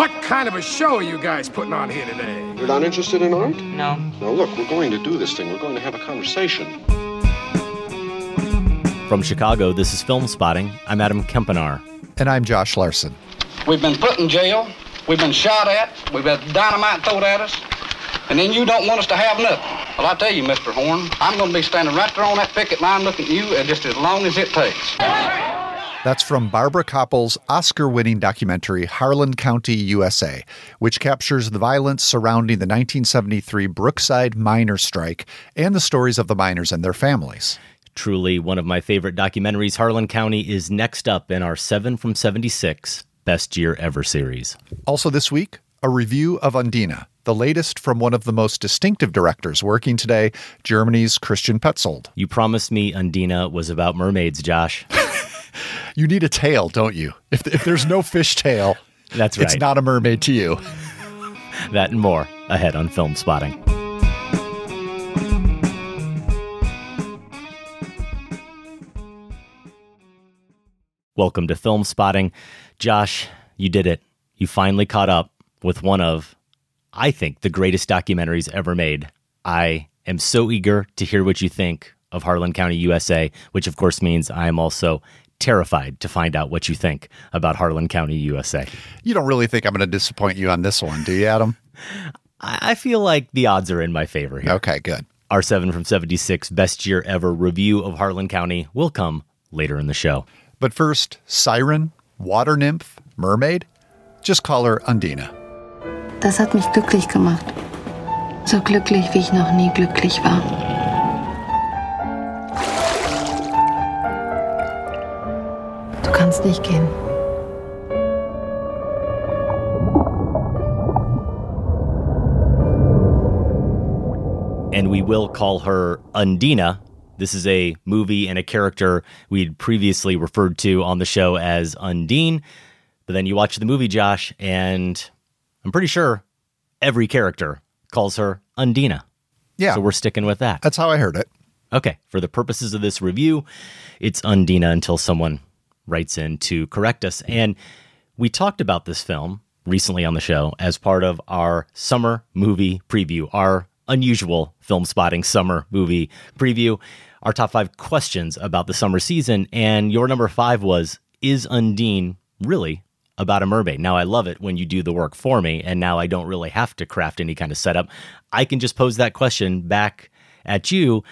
What kind of a show are you guys putting on here today? You're not interested in art? No. Now, look, we're going to do this thing. We're going to have a conversation. From Chicago, this is Filmspotting. I'm Adam Kempenaar. And I'm Josh Larsen. We've been put in jail. We've been shot at. We've had dynamite thrown at us. And then you don't want us to have nothing. Well, I tell you, Mr. Horn, I'm going to be standing right there on that picket line looking at you just as long as it takes. That's from Barbara Kopple's Oscar winning documentary, Harlan County, USA, which captures the violence surrounding the 1973 Brookside miner strike and the stories of the miners and their families. Truly one of my favorite documentaries, Harlan County is next up in our 7 from 76 Best Year Ever series. Also, this week, a review of Undina, the latest from one of the most distinctive directors working today, Germany's Christian Petzold. You promised me Undina was about mermaids, Josh. you need a tail, don't you? If, if there's no fish tail, that's right. It's not a mermaid to you. that and more ahead on Filmspotting. Welcome to Filmspotting. Josh, you did it. You finally caught up with one of, I think, the greatest documentaries ever made. I am so eager to hear what you think of Harlan County, USA, which of course means I am also terrified to find out what you think about Harlan County, USA. You don't really think I'm going to disappoint you on this one, do you, Adam? I feel like the odds are in my favor here. Okay, good. Our 7 from 76 best year ever review of Harlan County will come later in the show. But first, Siren, Water Nymph, Mermaid, just call her Undina. Das hat mich glücklich gemacht. So glücklich, wie ich noch nie glücklich war. Kannst nicht gehen. And we will call her Undina. This is a movie and a character we'd previously referred to on the show as Undine. But then you watch the movie, Josh, and I'm pretty sure every character calls her Undina. Yeah. So we're sticking with that. That's how I heard it. Okay. For the purposes of this review, it's Undina until someone writes in to correct us. And we talked about this film recently on the show as part of our summer movie preview, our unusual film spotting summer movie preview, our top five questions about the summer season. And your number five was Is Undine really about a mermaid. Now, I love it when you do the work for me, and now I don't really have to craft any kind of setup. I can just pose that question back at you.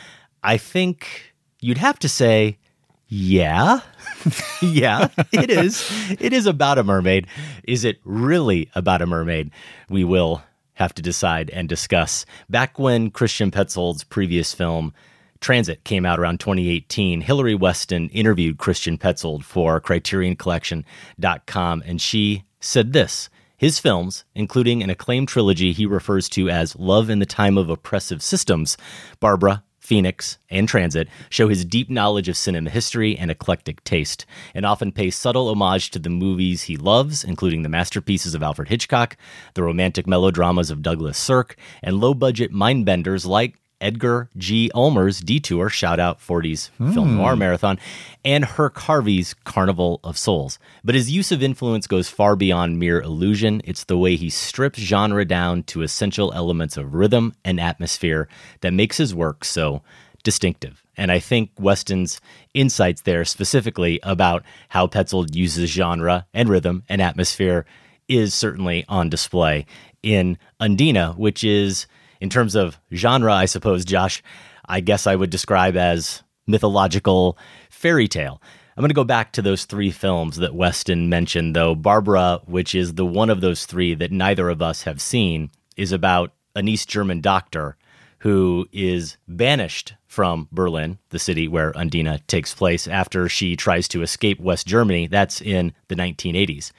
I think you'd have to say, yeah, yeah, it is. It is about a mermaid. Is it really about a mermaid? We will have to decide and discuss. Back when Christian Petzold's previous film, Transit came out around 2018. Hillary Weston interviewed Christian Petzold for CriterionCollection.com, and she said this His films, including an acclaimed trilogy he refers to as Love in the Time of Oppressive Systems, Barbara, Phoenix, and Transit, show his deep knowledge of cinema history and eclectic taste, and often pay subtle homage to the movies he loves, including the masterpieces of Alfred Hitchcock, the romantic melodramas of Douglas Sirk, and low budget mindbenders like Edgar G. Ulmer's Detour, shout out 40s mm. film noir marathon, and Herk Harvey's Carnival of Souls. But his use of influence goes far beyond mere illusion. It's the way he strips genre down to essential elements of rhythm and atmosphere that makes his work so distinctive. And I think Weston's insights there, specifically about how Petzold uses genre and rhythm and atmosphere, is certainly on display in Undine, which is in terms of genre, I suppose, Josh, I guess I would describe as mythological fairy tale. I'm going to go back to those three films that Weston mentioned, though. Barbara, which is the one of those three that neither of us have seen, is about an East German doctor who is banished from Berlin, the city where Undina takes place, after she tries to escape West Germany. That's in the 1980s.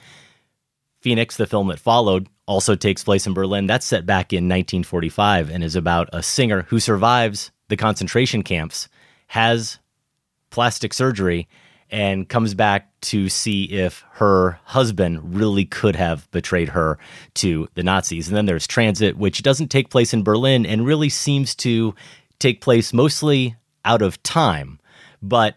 Phoenix, the film that followed, also takes place in Berlin. That's set back in 1945 and is about a singer who survives the concentration camps, has plastic surgery, and comes back to see if her husband really could have betrayed her to the Nazis. And then there's Transit, which doesn't take place in Berlin and really seems to take place mostly out of time, but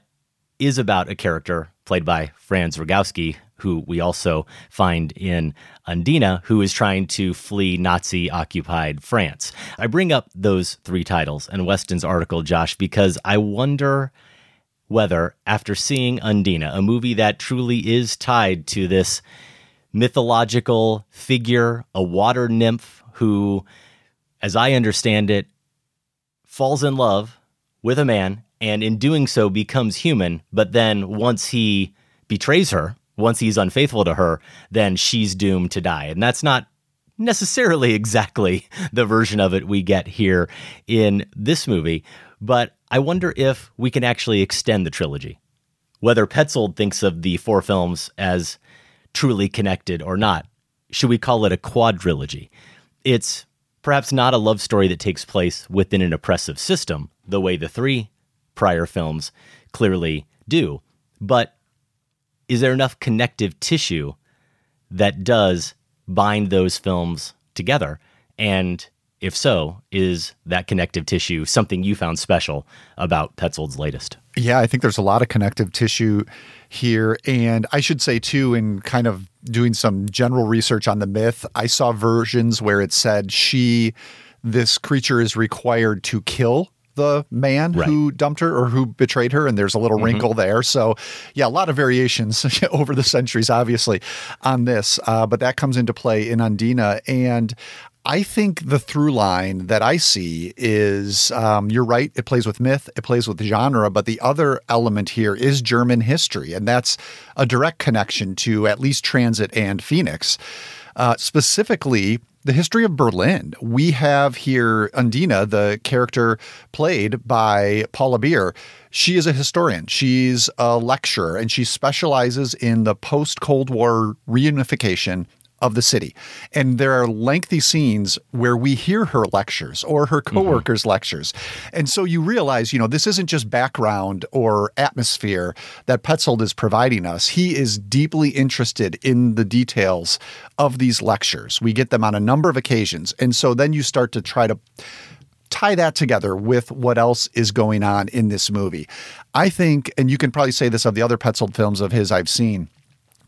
is about a character played by Franz Rogowski who we also find in Undina, who is trying to flee Nazi occupied France. I bring up those three titles and Weston's article, Josh, because I wonder whether, after seeing Undina, a movie that truly is tied to this mythological figure, a water nymph who, as I understand it, falls in love with a man and in doing so becomes human. But then once he betrays her, once he's unfaithful to her, then she's doomed to die. And that's not necessarily exactly the version of it we get here in this movie. But I wonder if we can actually extend the trilogy. Whether Petzold thinks of the four films as truly connected or not. Should we call it a quadrilogy? It's perhaps not a love story that takes place within an oppressive system, the way the three prior films clearly do. But is there enough connective tissue that does bind those films together? And if so, is that connective tissue something you found special about Petzold's latest? Yeah, I think there's a lot of connective tissue here. And I should say, too, in kind of doing some general research on the myth, I saw versions where it said she, this creature is required to kill the man right. who dumped her or who betrayed her, and there's a little mm-hmm. wrinkle there. So, yeah, a lot of variations over the centuries, obviously, on this, uh, but that comes into play in Undina. And I think the through line that I see is um, you're right, it plays with myth, it plays with genre, but the other element here is German history. And that's a direct connection to at least Transit and Phoenix. Uh, specifically, the history of Berlin. We have here Undina, the character played by Paula Beer. She is a historian. She's a lecturer, and she specializes in the post Cold War reunification of the city. And there are lengthy scenes where we hear her lectures or her mm-hmm. coworkers' mm-hmm. lectures. And so you realize, you know, this isn't just background or atmosphere that Petzold is providing us. He is deeply interested in the details of these lectures. We get them on a number of occasions. And so then you start to try to tie that together with what else is going on in this movie. I think, and you can probably say this of the other Petzold films of his I've seen,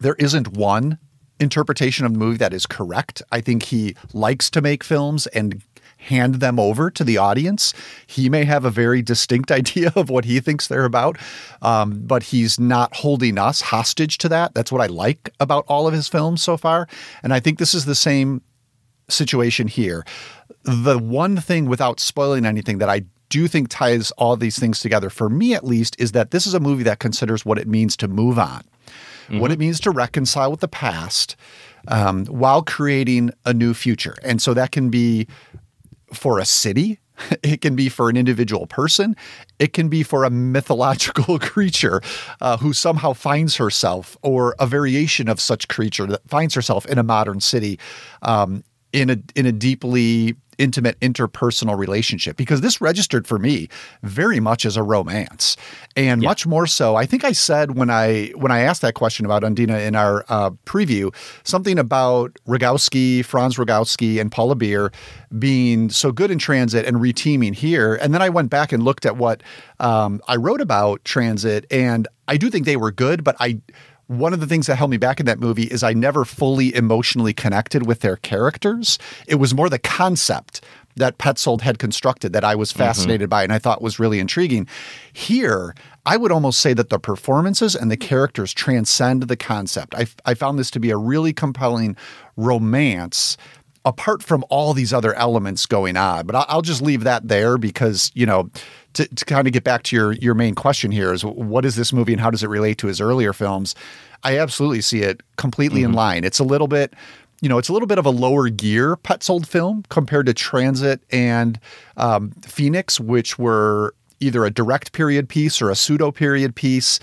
there isn't one interpretation of the movie that is correct. I think he likes to make films and hand them over to the audience. He may have a very distinct idea of what he thinks they're about, um, but he's not holding us hostage to that. That's what I like about all of his films so far. And I think this is the same situation here. The one thing without spoiling anything that I do think ties all these things together, for me at least, is that this is a movie that considers what it means to move on mm-hmm. what it means to reconcile with the past um, while creating a new future. And so that can be for a city. It can be for an individual person. It can be for a mythological creature uh, who somehow finds herself, or a variation of such creature that finds herself in a modern city, um, in a in a deeply intimate interpersonal relationship because this registered for me very much as a romance and yeah. much more so i think i said when i when i asked that question about undina in our uh, preview something about rogowski franz rogowski and paula beer being so good in transit and reteaming here and then i went back and looked at what um, i wrote about transit and i do think they were good but i one of the things that held me back in that movie is I never fully emotionally connected with their characters. It was more the concept that Petzold had constructed that I was mm-hmm. fascinated mm-hmm. by and I thought was really intriguing. Here, I would almost say that the performances and the characters transcend the concept. I, I found this to be a really compelling romance apart from all these other elements going on. But I'll, I'll just leave that there because, you know, to, to kind of get back to your your main question here is what is this movie and how does it relate to his earlier films? I absolutely see it completely mm-hmm. in line. It's a little bit you know, it's a little bit of a lower gear Petzold film compared to Transit and um, Phoenix, which were either a direct period piece or a pseudo period piece,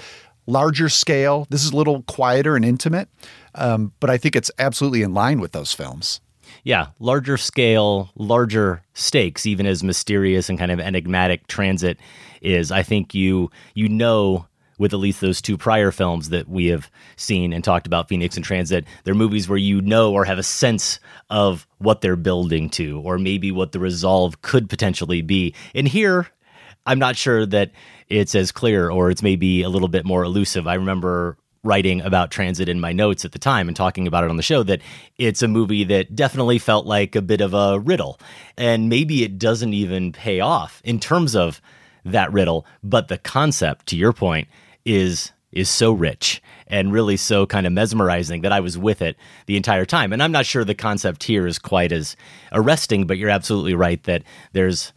larger scale. This is a little quieter and intimate, um, but I think it's absolutely in line with those films yeah, larger scale, larger stakes, even as mysterious and kind of enigmatic transit is. I think you you know with at least those two prior films that we have seen and talked about, Phoenix and Transit, they're movies where you know or have a sense of what they're building to, or maybe what the resolve could potentially be. And here, I'm not sure that it's as clear or it's maybe a little bit more elusive. I remember writing about transit in my notes at the time and talking about it on the show that it's a movie that definitely felt like a bit of a riddle. And maybe it doesn't even pay off in terms of that riddle, but the concept, to your point, is is so rich and really so kind of mesmerizing that I was with it the entire time. And I'm not sure the concept here is quite as arresting, but you're absolutely right that there's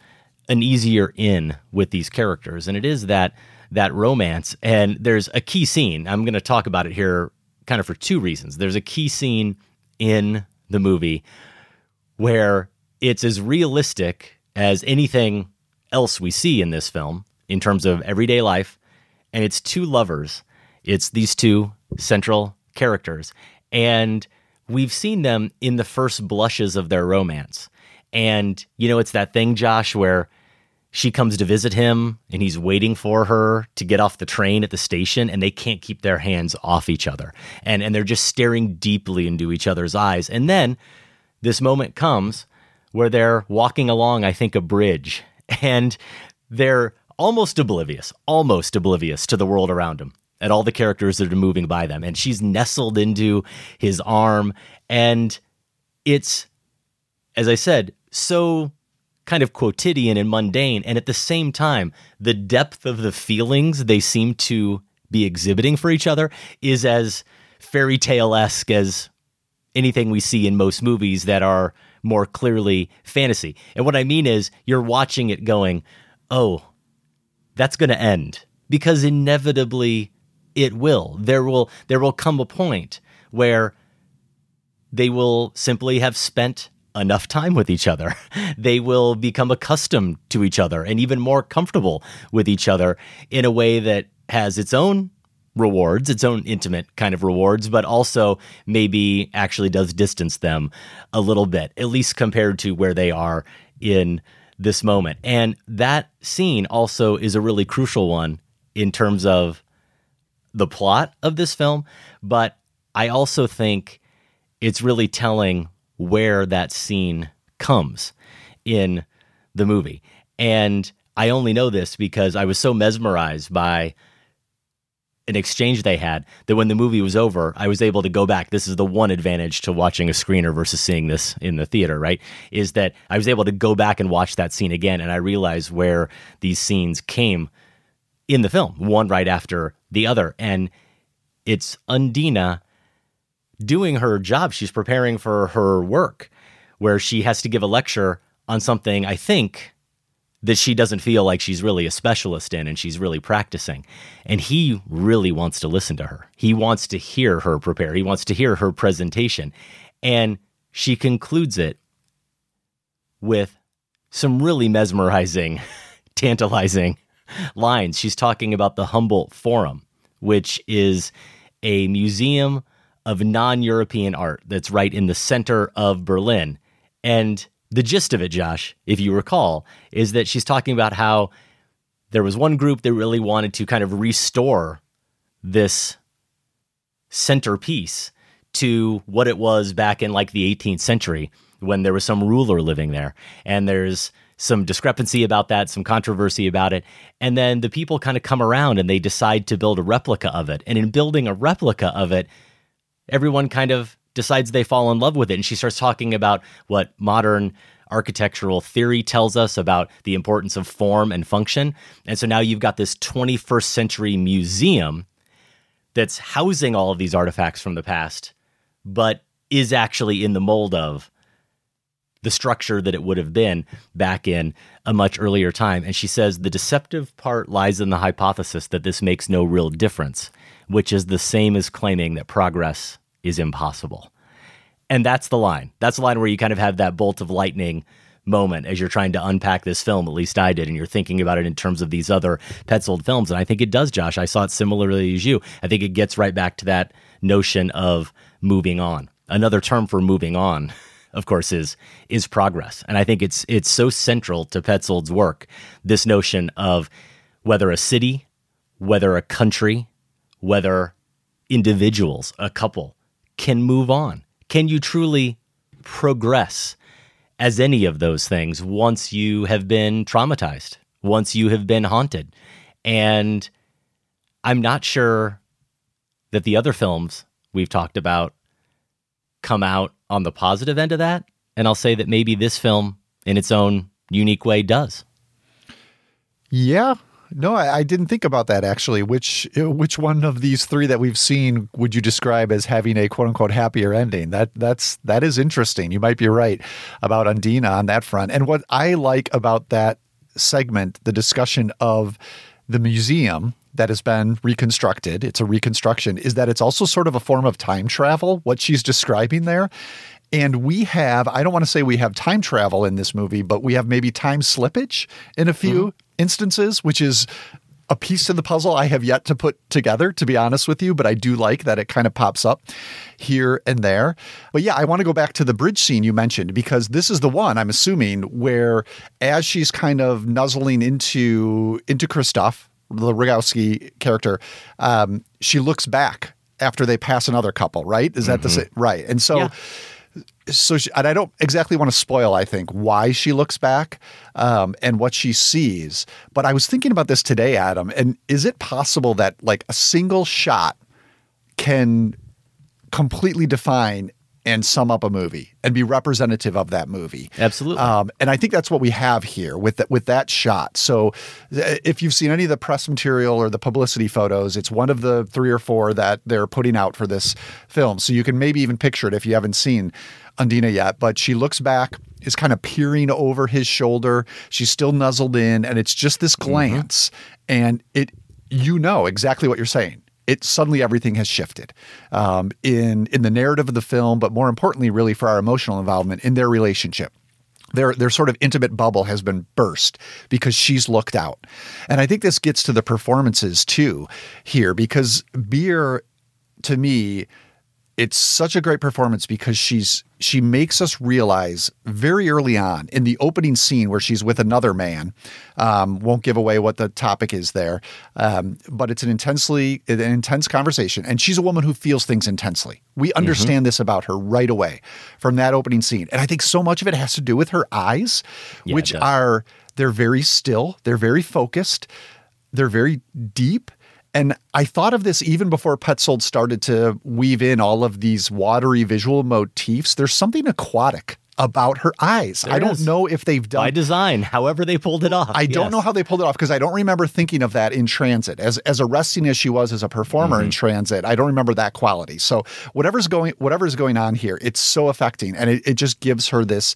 an easier in with these characters, and it is that that romance. And there's a key scene. I'm going to talk about it here, kind of for two reasons. There's a key scene in the movie where it's as realistic as anything else we see in this film in terms of everyday life, and it's two lovers. It's these two central characters, and we've seen them in the first blushes of their romance. And, you know, it's that thing, Josh, where she comes to visit him and he's waiting for her to get off the train at the station and they can't keep their hands off each other. And, and they're just staring deeply into each other's eyes. And then this moment comes where they're walking along, I think, a bridge and they're almost oblivious, almost oblivious to the world around them and all the characters that are moving by them. And she's nestled into his arm. And it's, as I said, so kind of quotidian and mundane. And at the same time, the depth of the feelings they seem to be exhibiting for each other is as fairy tale esque as anything we see in most movies that are more clearly fantasy. And what I mean is, you're watching it going, oh, that's going to end because inevitably it will. There will there will come a point where they will simply have spent enough time with each other. They will become accustomed to each other and even more comfortable with each other in a way that has its own rewards, its own intimate kind of rewards, but also maybe actually does distance them a little bit, at least compared to where they are in this moment. And that scene also is a really crucial one in terms of the plot of this film, but I also think it's really telling where that scene comes in the movie. And I only know this because I was so mesmerized by an exchange they had that when the movie was over, I was able to go back. This is the one advantage to watching a screener versus seeing this in the theater, right? Is that I was able to go back and watch that scene again and I realized where these scenes came in the film, one right after the other. And it's Undina doing her job. She's preparing for her work where she has to give a lecture on something I think that she doesn't feel like she's really a specialist in and she's really practicing. And he really wants to listen to her. He wants to hear her prepare. He wants to hear her presentation. And she concludes it with some really mesmerizing, tantalizing lines. She's talking about the Humboldt Forum, which is a museum of non European art that's right in the center of Berlin. And the gist of it, Josh, if you recall, is that she's talking about how there was one group that really wanted to kind of restore this centerpiece to what it was back in like the 18th century when there was some ruler living there. And there's some discrepancy about that, some controversy about it. And then the people kind of come around and they decide to build a replica of it. And in building a replica of it, everyone kind of decides they fall in love with it. And she starts talking about what modern architectural theory tells us about the importance of form and function. And so now you've got this 21st century museum that's housing all of these artifacts from the past, but is actually in the mold of the structure that it would have been back in a much earlier time. And she says the deceptive part lies in the hypothesis that this makes no real difference, which is the same as claiming that progress is impossible. And that's the line. That's the line where you kind of have that bolt of lightning moment as you're trying to unpack this film, at least I did, and you're thinking about it in terms of these other Petzold films. And I think it does, Josh. I saw it similarly as you. I think it gets right back to that notion of moving on. Another term for moving on of course, is is progress. And I think it's it's so central to Petzold's work, this notion of whether a city, whether a country, whether individuals, a couple, can move on. Can you truly progress as any of those things once you have been traumatized, once you have been haunted? And I'm not sure that the other films we've talked about come out on the positive end of that. And I'll say that maybe this film, in its own unique way, does. Yeah. No, I, I didn't think about that actually. Which uh, which one of these three that we've seen would you describe as having a quote unquote happier ending? That that's that is interesting. You might be right about Undina on that front. And what I like about that segment, the discussion of the museum that has been reconstructed, it's a reconstruction, is that it's also sort of a form of time travel, what she's describing there. And we have, I don't want to say we have time travel in this movie, but we have maybe time slippage in a few mm-hmm. Instances, which is a piece to the puzzle I have yet to put together, to be honest with you, but I do like that it kind of pops up here and there. But yeah, I want to go back to the bridge scene you mentioned because this is the one I'm assuming where as she's kind of nuzzling into into Christoph, the Rogowski character, um, she looks back after they pass another couple, right? Is that the same? Right. And so Yeah. So she, and I don't exactly want to spoil, I think, why she looks back um, and what she sees. But I was thinking about this today, Adam, and is it possible that like a single shot can completely define and sum up a movie and be representative of that movie? Absolutely. Um, and I think that's what we have here with that with that shot. So, if you've seen any of the press material or the publicity photos, it's one of the three or four that they're putting out for this film. So you can maybe even picture it if you haven't seen Undina yet. But she looks back, is kind of peering over his shoulder. She's still nuzzled in, and it's just this glance, and it you know exactly what you're saying it suddenly everything has shifted um, in in the narrative of the film, but more importantly, really for our emotional involvement in their relationship. Their their sort of intimate bubble has been burst because she's looked out, and I think this gets to the performances too here because Beer, to me, it's such a great performance because she's she makes us realize very early on in the opening scene where she's with another man um, won't give away what the topic is there um, but it's an intensely an intense conversation. And she's a woman who feels things intensely. We understand this about her right away from that opening scene. And i think so much of it has to do with her eyes Yeah, which are they're very still they're very focused they're very deep. And I thought of this even before Petzold started to weave in all of these watery visual motifs. There's something aquatic about her eyes. I don't is. know if they've done By design, however they pulled it off. I don't know how they pulled it off because I don't remember thinking of that in transit. As as arresting as she was as a performer Mm-hmm. in transit, I don't remember that quality. So whatever's going whatever's going on here, it's so affecting and it, it just gives her this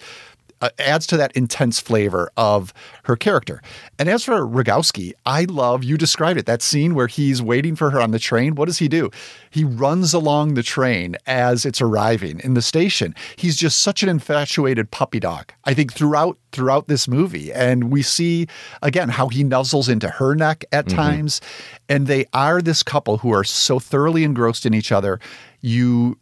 uh, adds to that intense flavor of her character. And as for Rogowski, I love you described it that scene where he's waiting for her on the train. What does he do? He runs along the train as it's arriving in the station. He's just such an infatuated puppy dog. I think throughout throughout this movie, and we see again how he nuzzles into her neck at times, and they are this couple who are so thoroughly engrossed in each other. You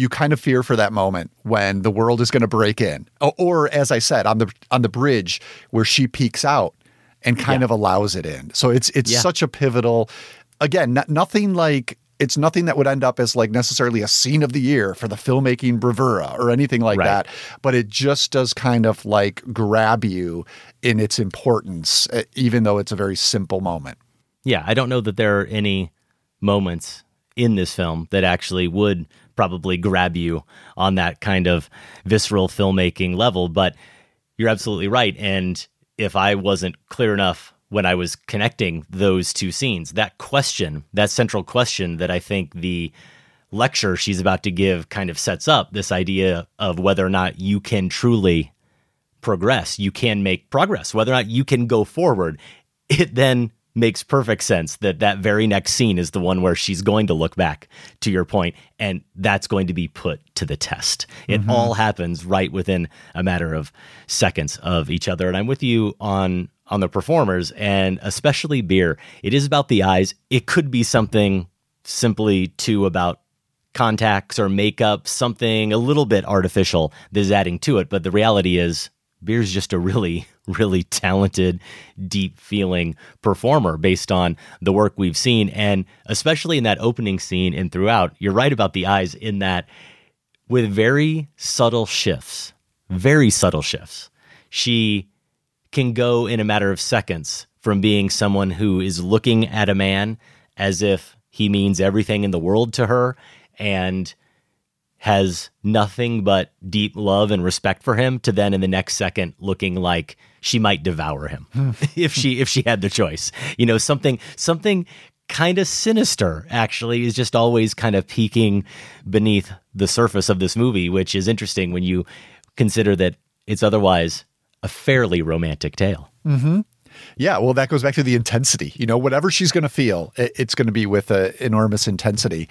you kind of fear for that moment when the world is going to break in or, or as i said on the on the bridge where she peeks out and kind of allows it in so it's it's Yeah. such a pivotal again no- nothing like it's nothing that would end up as like necessarily a scene of the year for the filmmaking bravura or anything like Right. that but it just does kind of like grab you in its importance even though it's a very simple moment Yeah, I don't know that there are any moments in this film that actually would probably grab you on that kind of visceral filmmaking level, but you're absolutely right. And if I wasn't clear enough when I was connecting those two scenes, that question, that central question that I think the lecture she's about to give kind of sets up this idea of whether or not you can truly progress, you can make progress, whether or not you can go forward, it then makes perfect sense that that very next scene is the one where she's going to look back to your point and that's going to be put to the test. It mm-hmm. all happens right within a matter of seconds of each other and I'm with you on on the performers and especially beer. It is about the eyes. It could be something simply too about contacts or makeup, something a little bit artificial that is adding to it. But the reality is, Beer's just a really, really talented, deep feeling performer based on the work we've seen. And especially in that opening scene and throughout, you're right about the eyes in that with very subtle shifts, very subtle shifts, she can go in a matter of seconds from being someone who is looking at a man as if he means everything in the world to her and has nothing but deep love and respect for him to then in the next second looking like she might devour him hmm. if she if she had the choice. You know, something something kind of sinister actually is just always kind of peeking beneath the surface of this movie, which is interesting when you consider that it's otherwise a fairly romantic tale. Mm-hmm. Yeah, well, that goes back to the intensity. You know, whatever she's going to feel, it- it's going to be with uh, enormous intensity.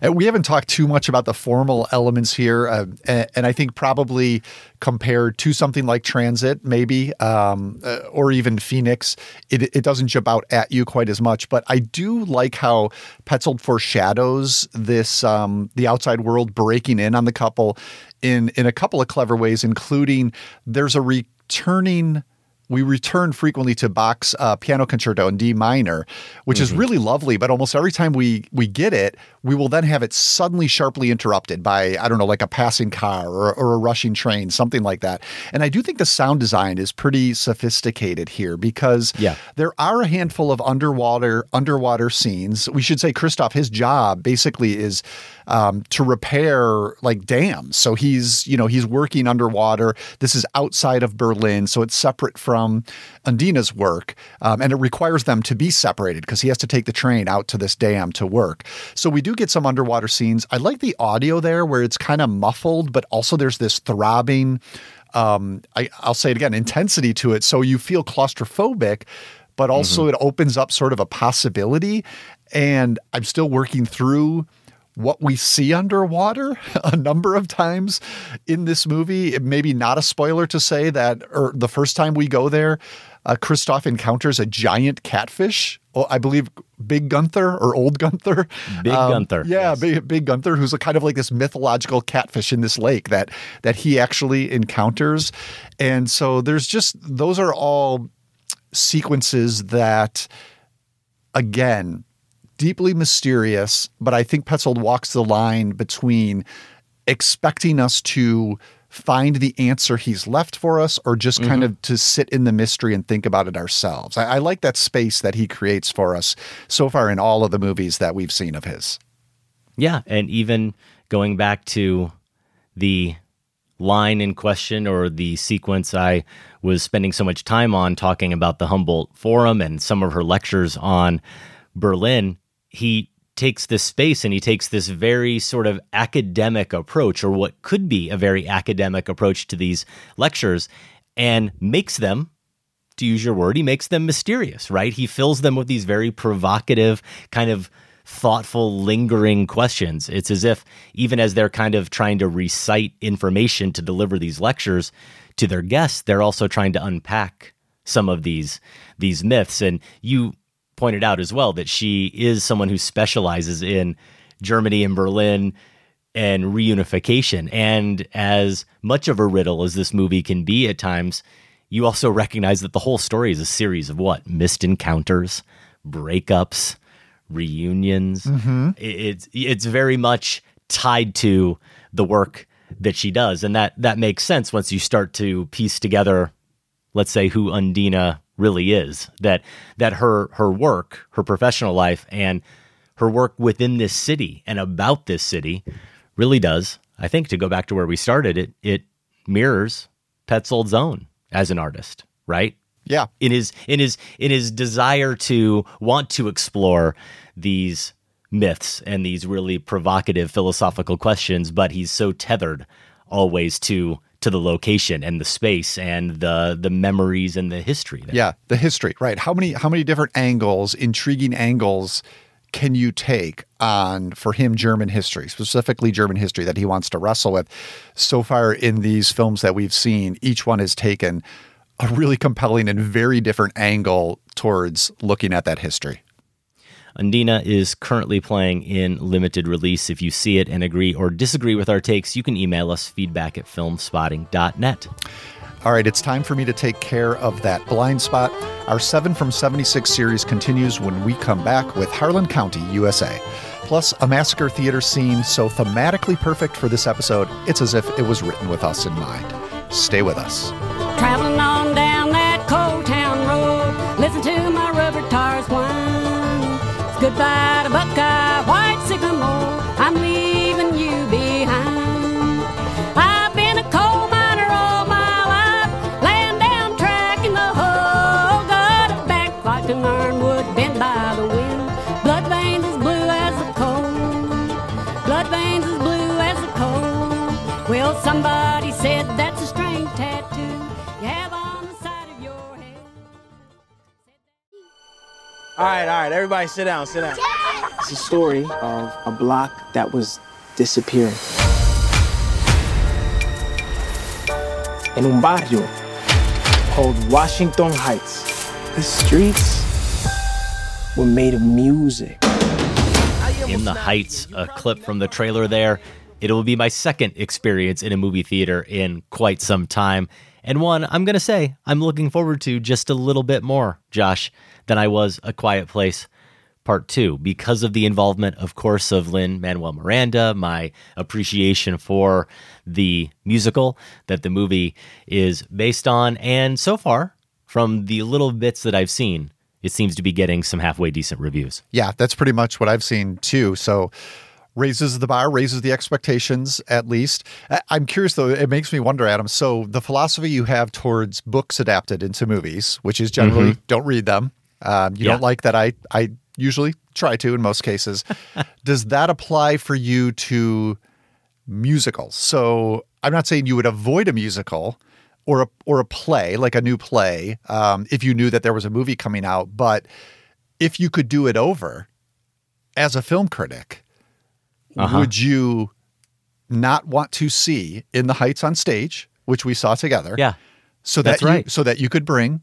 And we haven't talked too much about the formal elements here, uh, and, and I think probably compared to something like Transit, maybe, um, uh, or even Phoenix, it, it doesn't jump out at you quite as much. But I do like how Petzold foreshadows this um, the outside world breaking in on the couple in in a couple of clever ways, including there's a returning we return frequently to Bach's uh, piano concerto in D minor, which is really lovely. But almost every time we we get it, we will then have it suddenly sharply interrupted by I don't know, like a passing car or, or a rushing train, something like that. And I do think the sound design is pretty sophisticated here because Yeah. there are a handful of underwater underwater scenes. We should say Christoph, his job basically is um, to repair like dams. So he's you know he's working underwater. This is outside of Berlin, so it's separate from Undina's work, um, and it requires them to be separated because he has to take the train out to this dam to work. So we do get some underwater scenes. I like the audio there where it's kind of muffled, but also there's this throbbing. Um, I, I'll say it again, intensity to it. So you feel claustrophobic, but also it opens up sort of a possibility. And I'm still working through what we see underwater a number of times in this movie. It may be not a spoiler to say that, or the first time we go there, uh, Christoph encounters a giant catfish. Well, I believe Big Gunther or Old Gunther. Big Gunther, Yeah, yes. Big, Big Gunther, who's a kind of like this mythological catfish in this lake that that he actually encounters. And so there's just those are all sequences that again deeply mysterious but i think petzold walks the line between expecting us to find the answer he's left for us or just mm-hmm. kind of to sit in the mystery and think about it ourselves. I, I like that space that he creates for us so far in all of the movies that we've seen of his. Yeah, and even going back to the line in question or the sequence I was spending so much time on talking about the Humboldt Forum and some of her lectures on Berlin, he takes this space and he takes this very sort of academic approach or what could be a very academic approach to these lectures and makes them to use your word, he makes them mysterious, right? He fills them with these very provocative, kind of thoughtful, lingering questions. It's as if even as they're kind of trying to recite information to deliver these lectures to their guests, they're also trying to unpack some of these these myths. And you pointed out as well that she is someone who specializes in Germany and Berlin and reunification. And as much of a riddle as this movie can be at times, you also recognize that the whole story is a series of what? Missed encounters, breakups, reunions. Mm-hmm. I- It's it's very much tied to the work that she does. And that that makes sense once you start to piece together, let's say, who Undina really is. That that her her work, her professional life, and her work within this city and about this city really does. I think to go back to where we started, it it mirrors Petzold's own as an artist, right? yeah In his in his in his desire to want to explore these myths and these really provocative philosophical questions, but he's so tethered always to to the location and the space and the the memories and the history. there. Yeah, the history, right? How many how many different angles, intriguing angles can you take on for him German history, specifically German history that he wants to wrestle with? So far in these films that we've seen, each one has taken a really compelling and very different angle towards looking at that history. Undina is currently playing in limited release. If you see it and agree or disagree with our takes, you can email us feedback at filmspotting.net. All right, it's time for me to take care of that blind spot. Our 7 from 76 series continues when we come back with Harlan County, USA. Plus, a massacre theater scene so thematically perfect for this episode, it's as if it was written with us in mind. Stay with us. Traveling on down that cold town road, listen to my rubber tires whine. Goodbye All right, all right, everybody sit down, sit down. It's a story of a block that was disappearing. In un barrio called Washington Heights, the streets were made of music. In the Heights, a clip from the trailer there. It will be my second experience in a movie theater in quite some time. And one I'm going to say I'm looking forward to just a little bit more, Josh, than I was A Quiet Place Part 2 because of the involvement, of course, of Lin-Manuel Miranda, my appreciation for the musical that the movie is based on. And so far, from the little bits that I've seen, it seems to be getting some halfway decent reviews. Yeah, that's pretty much what I've seen too. So raises the bar, raises the expectations at least. I'm curious though, it makes me wonder, Adam. So the philosophy you have towards books adapted into movies, which is generally mm-hmm. don't read them. Um, you Yeah. don't like that. I I usually try to in most cases. Does that apply for you to musicals? So I'm not saying you would avoid a musical or a or a play like a new play um, if you knew that there was a movie coming out, but if you could do it over as a film critic, Uh-huh. would you not want to see in the Heights on stage, which we saw together? Yeah. so that that's you, right. so that you could bring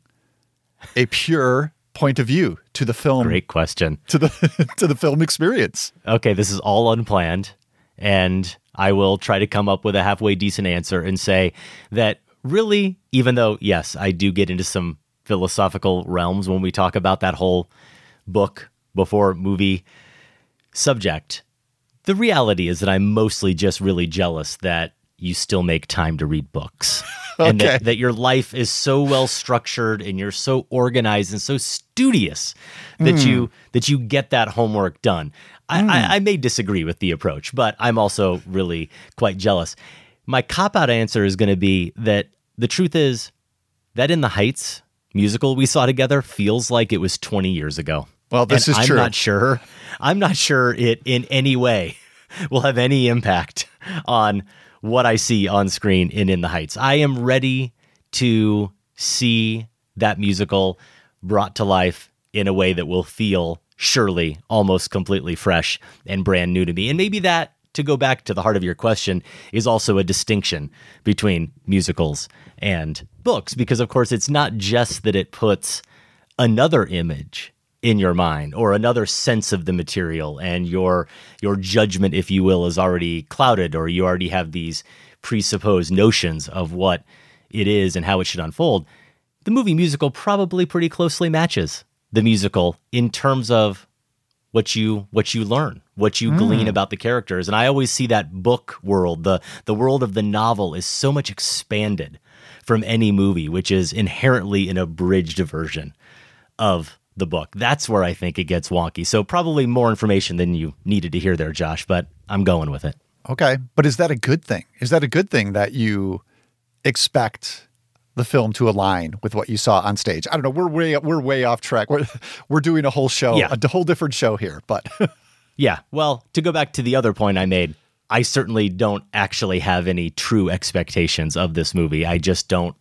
a pure point of view to the film Great question. to the to the film experience. okay, this is all unplanned, and I will try to come up with a halfway decent answer and say that really, even though, yes, I do get into some philosophical realms when we talk about that whole book before movie subject, the reality is that I'm mostly just really jealous that you still make time to read books. And Okay. that, that your life is so well structured and you're so organized and so studious that hmm. you that you get that homework done. I, I, hmm. I may disagree with the approach, but I'm also really quite jealous. My cop out answer is going to be that the truth is that in the Heights musical we saw together feels like it was 20 years ago. Well, this And is I'm true. not sure. I'm not sure it in any way will have any impact on what I see on screen in In the Heights. I am ready to see that musical brought to life in a way that will feel surely almost completely fresh and brand new to me. And maybe that to go back to the heart of your question is also a distinction between musicals and books because of course it's not just that it puts another image in your mind or another sense of the material and your your judgment if you will is already clouded or you already have these presupposed notions of what it is and how it should unfold the movie musical probably pretty closely matches the musical in terms of what you what you learn what you glean hmm. about the characters. And i always see that book world the the world of the novel is so much expanded from any movie which is inherently an abridged version of the book that's where i think it gets wonky so probably more information than you needed to hear there josh but i'm going with it Okay, but is that a good thing? Is that a good thing that you expect the film to align with what you saw on stage? I don't know. We're way we're way off track. We're we're doing a whole show, Yeah. a whole different show here. But Yeah. Well, to go back to the other point I made, I certainly don't actually have any true expectations of this movie. I just don't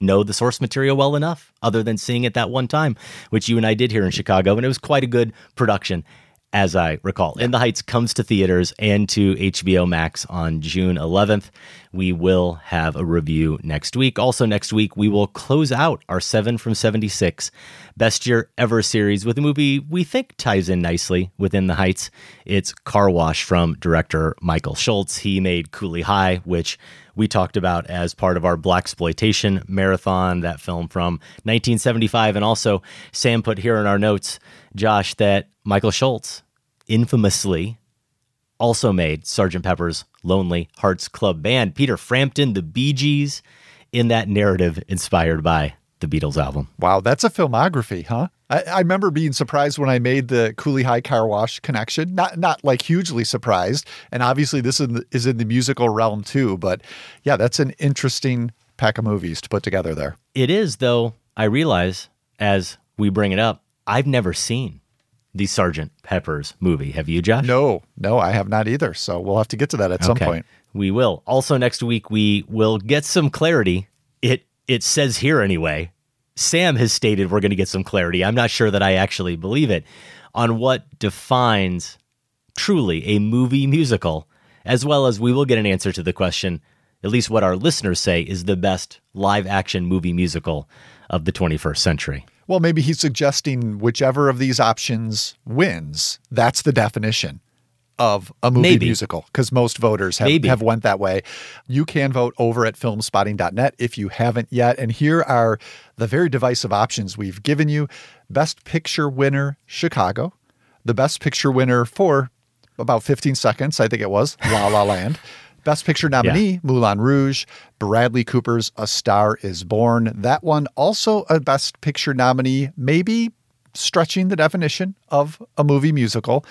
know the source material well enough, other than seeing it that one time, which you and I did here in Chicago. And it was quite a good production, as I recall. In the Heights comes to theaters and to HBO Max on June 11th. We will have a review next week. Also, next week, we will close out our 7 from 76 Best Year Ever series with a movie we think ties in nicely within the Heights. It's Car Wash from director Michael Schultz. He made Cooley High, which we talked about as part of our Blaxploitation Marathon, that film from 1975. And also, Sam put here in our notes, Josh, that Michael Schultz infamously also made Sergeant Pepper's Lonely Hearts Club Band. Peter Frampton, the Bee Gees, in that narrative inspired by the Beatles album. wow, that's a filmography, huh? I, I remember being surprised when I made the Cooley High Car Wash connection. Not not like hugely surprised, and obviously this is in the, is in the musical realm too. But yeah, that's an interesting pack of movies to put together there. It is, though, I realize as we bring it up, I've never seen the Sergeant Pepper's movie. Have you, Josh? No, no, I have not either. So we'll have to get to that at some point. We will. Also next week we will get some clarity. It it says here anyway. Sam has stated we're going to get some clarity. I'm not sure that I actually believe it on what defines truly a movie musical, as well as we will get an answer to the question, at least what our listeners say is the best live action movie musical of the 21st century. Well, maybe he's suggesting whichever of these options wins. That's the definition of a movie Maybe. musical because most voters have, Maybe. have went that way. You can vote over at filmspotting.net if you haven't yet. And here are the very divisive options we've given you. Best picture winner, Chicago. The best picture winner for about 15 seconds, I think it was, La La Land. Best Picture nominee, Moulin Rouge. Bradley Cooper's A Star is Born. That one also a Best Picture nominee, maybe stretching the definition of a movie musical.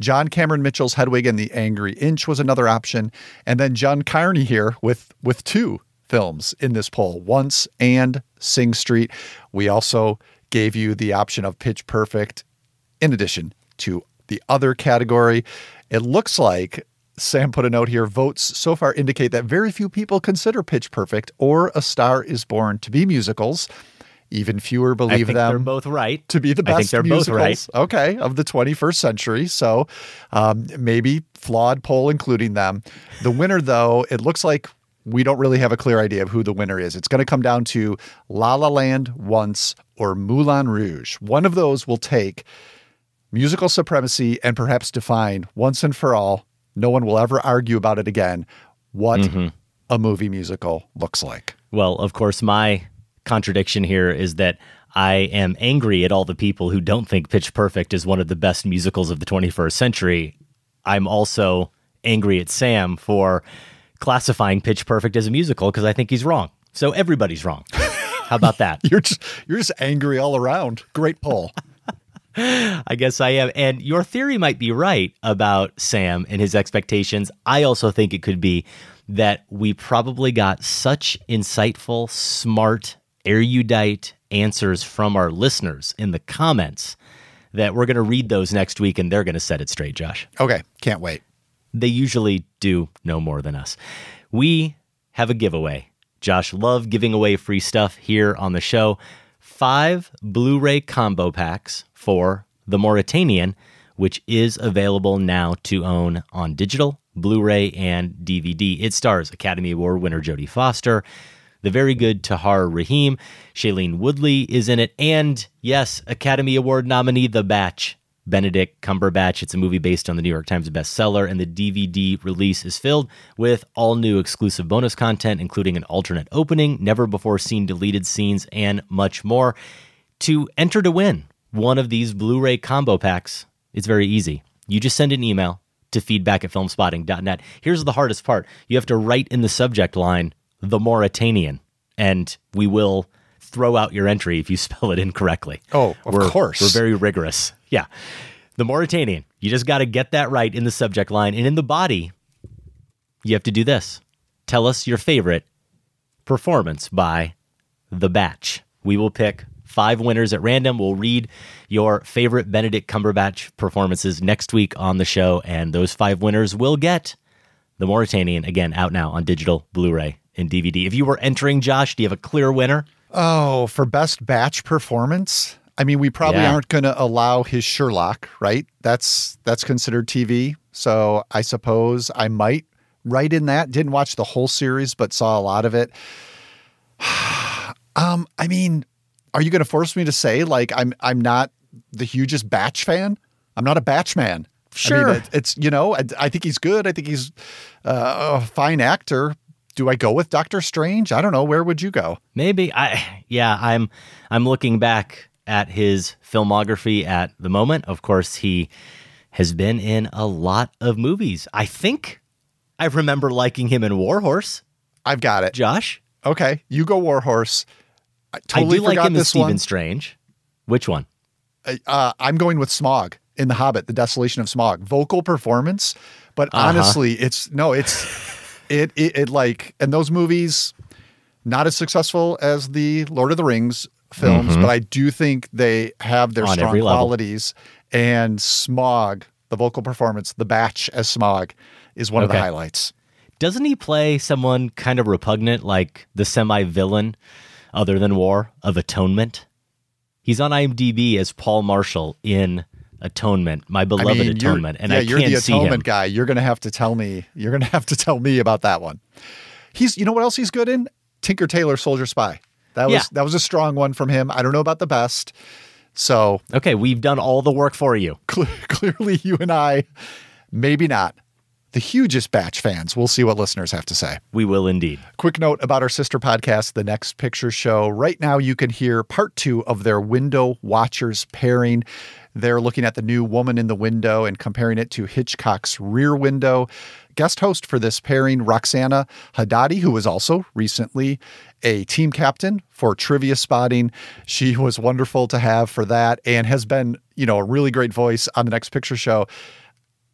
John Cameron Mitchell's Hedwig and the Angry Inch was another option. And then John Carney here with, with two films in this poll, Once and Sing Street. We also gave you the option of Pitch Perfect in addition to the other category. It looks like Sam put a note here. Votes so far indicate that very few people consider Pitch Perfect or A Star is Born to be musicals. Even fewer I believe think them they're both right. to be the best I think they're musicals, both right. okay, of the 21st century. So um, maybe flawed poll including them. The winner, though, it looks like we don't really have a clear idea of who the winner is. It's going to come down to La La Land once or Moulin Rouge. One of those will take musical supremacy and perhaps define once and for all. No one will ever argue about it again. What Mm-hmm. a movie musical looks like. Well, of course, my contradiction here is that I am angry at all the people who don't think Pitch Perfect is one of the best musicals of the 21st century. I'm also angry at Sam for classifying Pitch Perfect as a musical because I think he's wrong. So everybody's wrong. How about that? You're just you're just angry all around. Great poll. I guess I am. And your theory might be right about Sam and his expectations. I also think it could be that we probably got such insightful, smart, erudite answers from our listeners in the comments that we're going to read those next week and they're going to set it straight, Josh. Okay, can't wait. They usually do no more than us. We have a giveaway. Josh love giving away free stuff here on the show. Five Blu-ray combo packs for The Mauritanian, which is available now to own on digital, Blu-ray, and DVD. It stars Academy Award winner Jodie Foster, the very good Tahar Rahim, Shailene Woodley is in it, and yes, Academy Award nominee The Batch, Benedict Cumberbatch. It's a movie based on the New York Times bestseller, and the DVD release is filled with all new exclusive bonus content, including an alternate opening, never before seen deleted scenes, and much more. To enter to win one of these Blu ray combo packs, it's very easy. You just send an email to feedback at filmspotting.net. Here's the hardest part you have to write in the subject line, the Mauritanian, and we will throw out your entry if you spell it incorrectly. Oh, of we're, course. We're very rigorous. Yeah. The Mauritanian. You just got to get that right in the subject line. And in the body, you have to do this. Tell us your favorite performance by The Batch. We will pick five winners at random. We'll read your favorite Benedict Cumberbatch performances next week on the show. And those five winners will get The Mauritanian, again, out now on digital, Blu ray, and DVD. If you were entering, Josh, do you have a clear winner? Oh, for best batch performance? I mean, we probably Yeah. aren't going to allow his Sherlock, right? That's that's considered TV. So I suppose I might write in that. Didn't watch the whole series, but saw a lot of it. um, I mean, are you going to force me to say like I'm I'm not the hugest Batch fan? I'm not a Batch man. I Sure. mean, it- it's you know, I, I think he's good. I think he's uh, a fine actor. Do I go with Doctor Strange? I don't know. Where would you go? Maybe I yeah, I'm I'm looking back at his filmography at the moment. Of course, he has been in a lot of movies. I think I remember liking him in Warhorse, I've got it. Josh. Okay, you go Warhorse. I totally I do like forgot him as this Stephen one. Strange. Which one? Uh, I'm going with Smaug in The Hobbit, The Desolation of Smaug. Vocal performance, but Uh-huh. honestly, it's no, it's it, it it like and those movies not as successful as the Lord of the Rings films, but I do think they have their Mm-hmm. On strong level. qualities And Smaug, the vocal performance, the batch as Smaug, is one of the highlights. Doesn't he play someone kind of repugnant, like the semi villain, other than War of Atonement? He's on IMDb as Paul Marshall in Atonement, my beloved atonement. And I mean, Atonement, and yeah, I you're can't the see him. atonement guy. You're gonna have to tell me. You're gonna have to tell me about that one. He's, you know, what else he's good in? Tinker Tailor Soldier Spy. That was Yeah. that was a strong one from him. I don't know about the best. So Okay, we've done all the work for you. cle- clearly, you and I, maybe not the hugest batch fans. We'll see what listeners have to say. We will indeed. Quick note about our sister podcast, The Next Picture Show. Right now, you can hear part two of their window watchers pairing. They're looking at the new Woman in the Window and comparing it to Hitchcock's Rear Window. Guest host for this pairing, Roxana Hadadi, who was also recently a team captain for trivia spotting. She was wonderful to have for that and has been, you know, a really great voice on the Next Picture Show.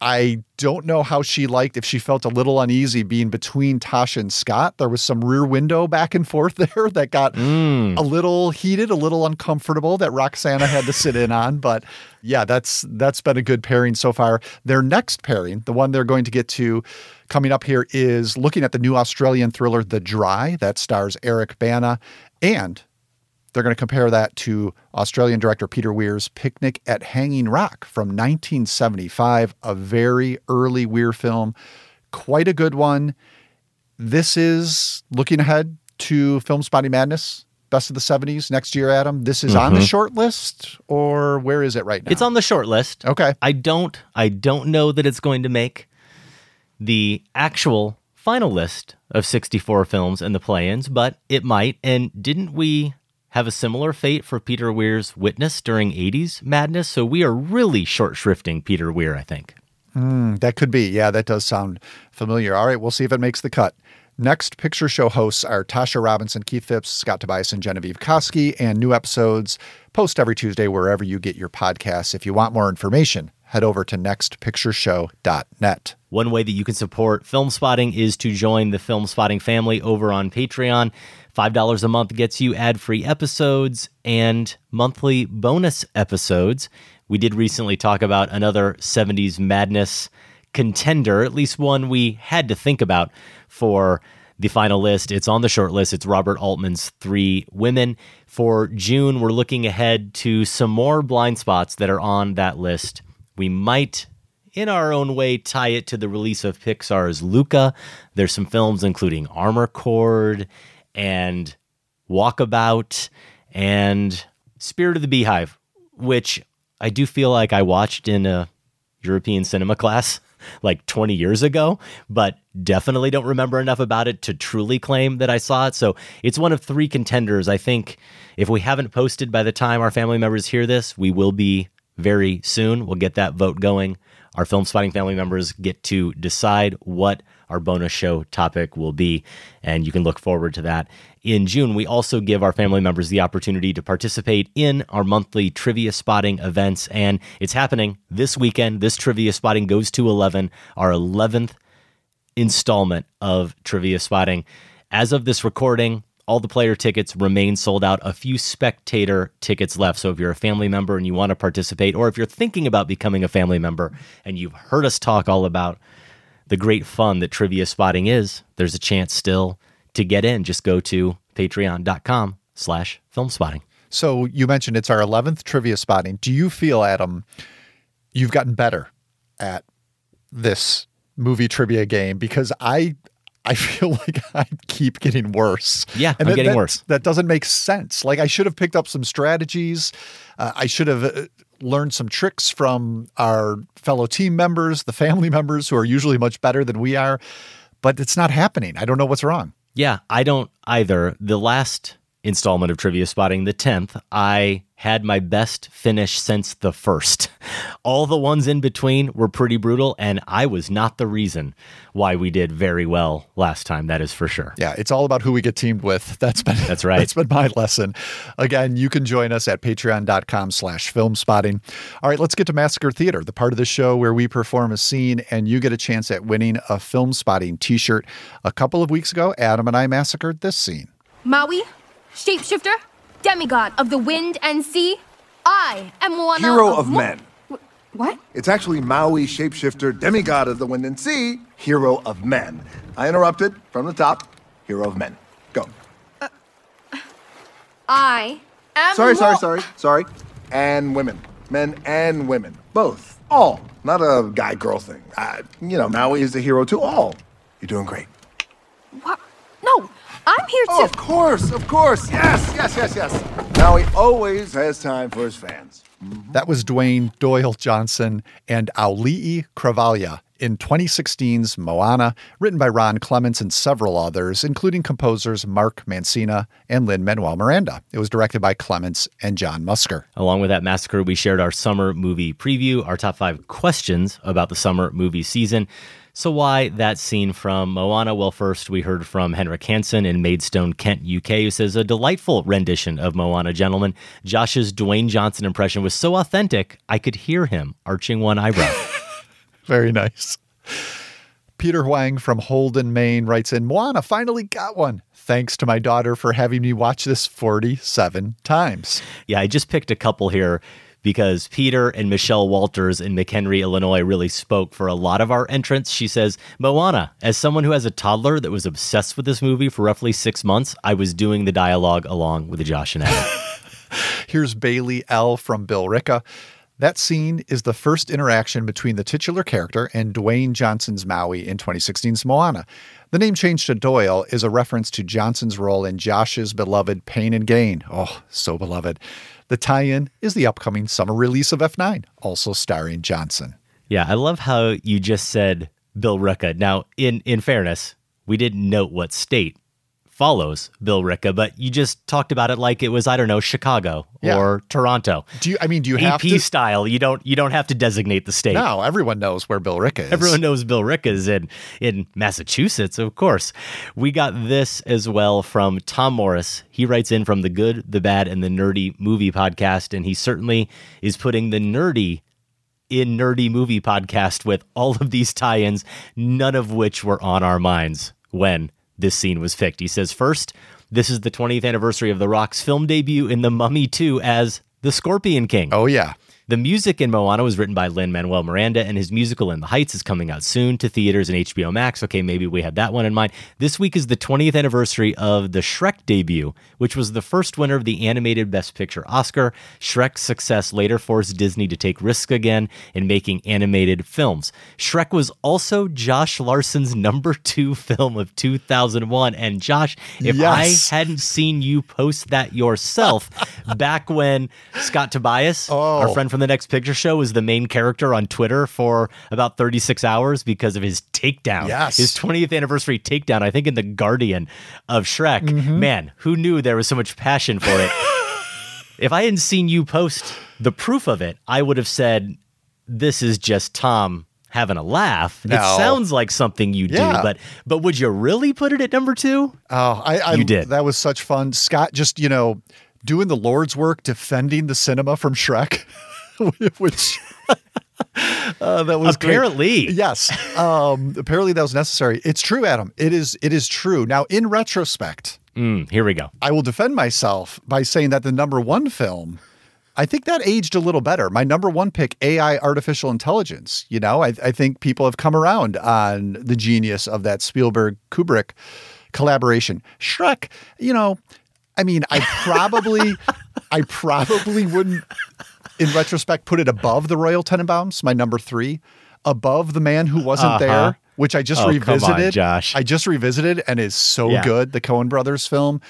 I don't know how she liked if she felt a little uneasy being between Tasha and Scott. There was some rear window back and forth there that got mm. a little heated, a little uncomfortable that Roxana had to sit in on. But yeah, that's that's been a good pairing so far. Their next pairing, the one they're going to get to coming up here, is looking at the new Australian thriller The Dry that stars Eric Bana and they're going to compare that to Australian director Peter Weir's Picnic at Hanging Rock from 1975, a very early Weir film, quite a good one. This is looking ahead to Filmspotting Madness, Best of the 70s next year, Adam. This is on the mm-hmm. short list, or where is it right now? It's on the short list. Okay. I don't I don't know that it's going to make the actual final list of 64 films and the play-ins, but it might. And didn't we have a similar fate for Peter Weir's Witness during 80s madness? So we are really short shrifting Peter Weir, I think. Hmm, that could be. Yeah, that does sound familiar. All right, we'll see if it makes the cut. Next picture show hosts are Tasha Robinson, Keith Phipps, Scott Tobias, and Genevieve Koski, and new episodes post every Tuesday wherever you get your podcasts. If you want more information, head over to nextpictureshow.net. One way that you can support Film Spotting is to join the Film Spotting family over on Patreon. $5 a month gets you ad free episodes and monthly bonus episodes. We did recently talk about another 70s madness contender, at least one we had to think about for the final list. It's on the short list. It's Robert Altman's Three Women. For June, we're looking ahead to some more blind spots that are on that list. We might in our own way, tie it to the release of Pixar's Luca. There's some films including Amarcord and Walkabout and Spirit of the Beehive, which I do feel like I watched in a European cinema class like 20 years ago, but definitely don't remember enough about it to truly claim that I saw it. So it's one of three contenders. I think if we haven't posted by the time our family members hear this, we will be very soon. We'll get that vote going. Our film spotting family members get to decide what our bonus show topic will be, and you can look forward to that. In June, we also give our family members the opportunity to participate in our monthly trivia spotting events, and it's happening this weekend. This trivia spotting goes to 11, our 11th installment of trivia spotting. As of this recording, all the player tickets remain sold out. A few spectator tickets left. So if you're a family member and you want to participate, or if you're thinking about becoming a family member and you've heard us talk all about the great fun that trivia spotting is, there's a chance still to get in. Just go to patreon.com slash film spotting. So you mentioned it's our 11th trivia spotting. Do you feel, Adam, you've gotten better at this movie trivia game? Because I I feel like I keep getting worse. Yeah, I'm that- getting that- worse. That doesn't make sense. Like I should have picked up some strategies. Uh, I should have learned some tricks from our fellow team members, the family members who are usually much better than we are. But it's not happening. I don't know what's wrong. Yeah, I don't either. The last installment of Trivia Spotting, the 10th, I had my best finish since the first. All the ones in between were pretty brutal, and I was not the reason why we did very well last time, that is for sure. Yeah, it's all about who we get teamed with. That's been That's right. That's been my lesson. Again, you can join us at patreon.com slash film spotting. All right, let's get to Massacre Theater, the part of the show where we perform a scene and you get a chance at winning a film spotting t-shirt. A couple of weeks ago, Adam and I massacred this scene. Maui, shapeshifter, demigod of the wind and sea. I am one Hero of mo- men. What? It's actually Maui, shapeshifter, demigod of the wind and sea, hero of men. I interrupted from the top. Hero of men. Go. I am. Sorry, sorry, sorry, sorry. And women. Men and women. Both. All. Not a guy girl thing. Uh, you know, Maui is the hero to all. You're doing great. What? No, I'm here oh, to. Oh, of course, of course. Yes, yes, yes, yes. Maui always has time for his fans. That was Dwayne Doyle Johnson and Auli'i Cravalho in 2016's Moana, written by Ron Clements and several others, including composers Mark Mancina and Lin-Manuel Miranda. It was directed by Clements and John Musker. Along with that massacre, we shared our summer movie preview, our top five questions about the summer movie season. So, why that scene from Moana? Well, first, we heard from Henrik Hansen in Maidstone, Kent, UK, who says a delightful rendition of Moana, gentlemen. Josh's Dwayne Johnson impression was so authentic, I could hear him arching one eyebrow. Very nice. Peter Huang from Holden, Maine writes in Moana finally got one. Thanks to my daughter for having me watch this 47 times. Yeah, I just picked a couple here because Peter and Michelle Walters in McHenry, Illinois, really spoke for a lot of our entrants. She says, Moana, as someone who has a toddler that was obsessed with this movie for roughly six months, I was doing the dialogue along with Josh and Adam. Here's Bailey L. from Billerica. That scene is the first interaction between the titular character and Dwayne Johnson's Maui in 2016's Moana. The name change to Doyle is a reference to Johnson's role in Josh's beloved Pain and Gain. Oh, so beloved. The tie in is the upcoming summer release of F9, also starring Johnson. yeah, I love how you just said Billerica. Now, in, in fairness, we didn't note what state follows Billerica, but you just talked about it like it was, I don't know, Chicago Yeah. or Toronto. Do you, I mean, do you have EP to? style. You don't you don't have to designate the state. No, everyone knows where Billerica is. Everyone knows Billerica's in in Massachusetts, of course. We got this as well from Tom Morris. He writes in from the Good, the Bad, and the Nerdy Movie Podcast, and he certainly is putting the nerdy in Nerdy Movie Podcast with all of these tie-ins, none of which were on our minds when this scene was picked. He says, first, this is the 20th anniversary of The Rock's film debut in The Mummy 2 as the Scorpion King. Oh, yeah. The music in Moana was written by Lin-Manuel Miranda, and his musical In the Heights is coming out soon to theaters and HBO Max. Okay, maybe we have that one in mind. This week is the 20th anniversary of the Shrek debut, which was the first winner of the animated Best Picture Oscar. Shrek's success later forced Disney to take risks again in making animated films. Shrek was also Josh Larsen's number two film of 2001. And Josh, if Yes. I hadn't seen you post that yourself back when Scott Tobias, our Oh. friend from the Next Picture Show, was the main character on Twitter for about 36 hours because of his takedown. Yes. His 20th anniversary takedown, I think in The Guardian of Shrek. Mm-hmm. Man, who knew there was so much passion for it? if I hadn't seen you post the proof of it, I would have said, this is just Tom having a laugh. It sounds like something you do, Yeah. but but would you really put it at number two? Oh, I, I You did. That was such fun. Scott just, you know, doing the Lord's work, defending the cinema from Shrek, which uh, that was great. Apparently. Yes. Um, apparently that was necessary. It's true, Adam. It is. It is true. Now, in retrospect, Mm, here we go. I will defend myself by saying that the number one film, I think that aged a little better. My number one pick, AI artificial intelligence. You know, I, I think people have come around on the genius of that Spielberg Kubrick collaboration. Shrek, you know, I mean, I probably, I probably wouldn't, in retrospect, put it above the Royal Tenenbaums, my number three, above the man who wasn't Uh-huh. there, which I just Oh, come on, revisited. Josh. I just revisited and is so Yeah. good. The Coen Brothers film.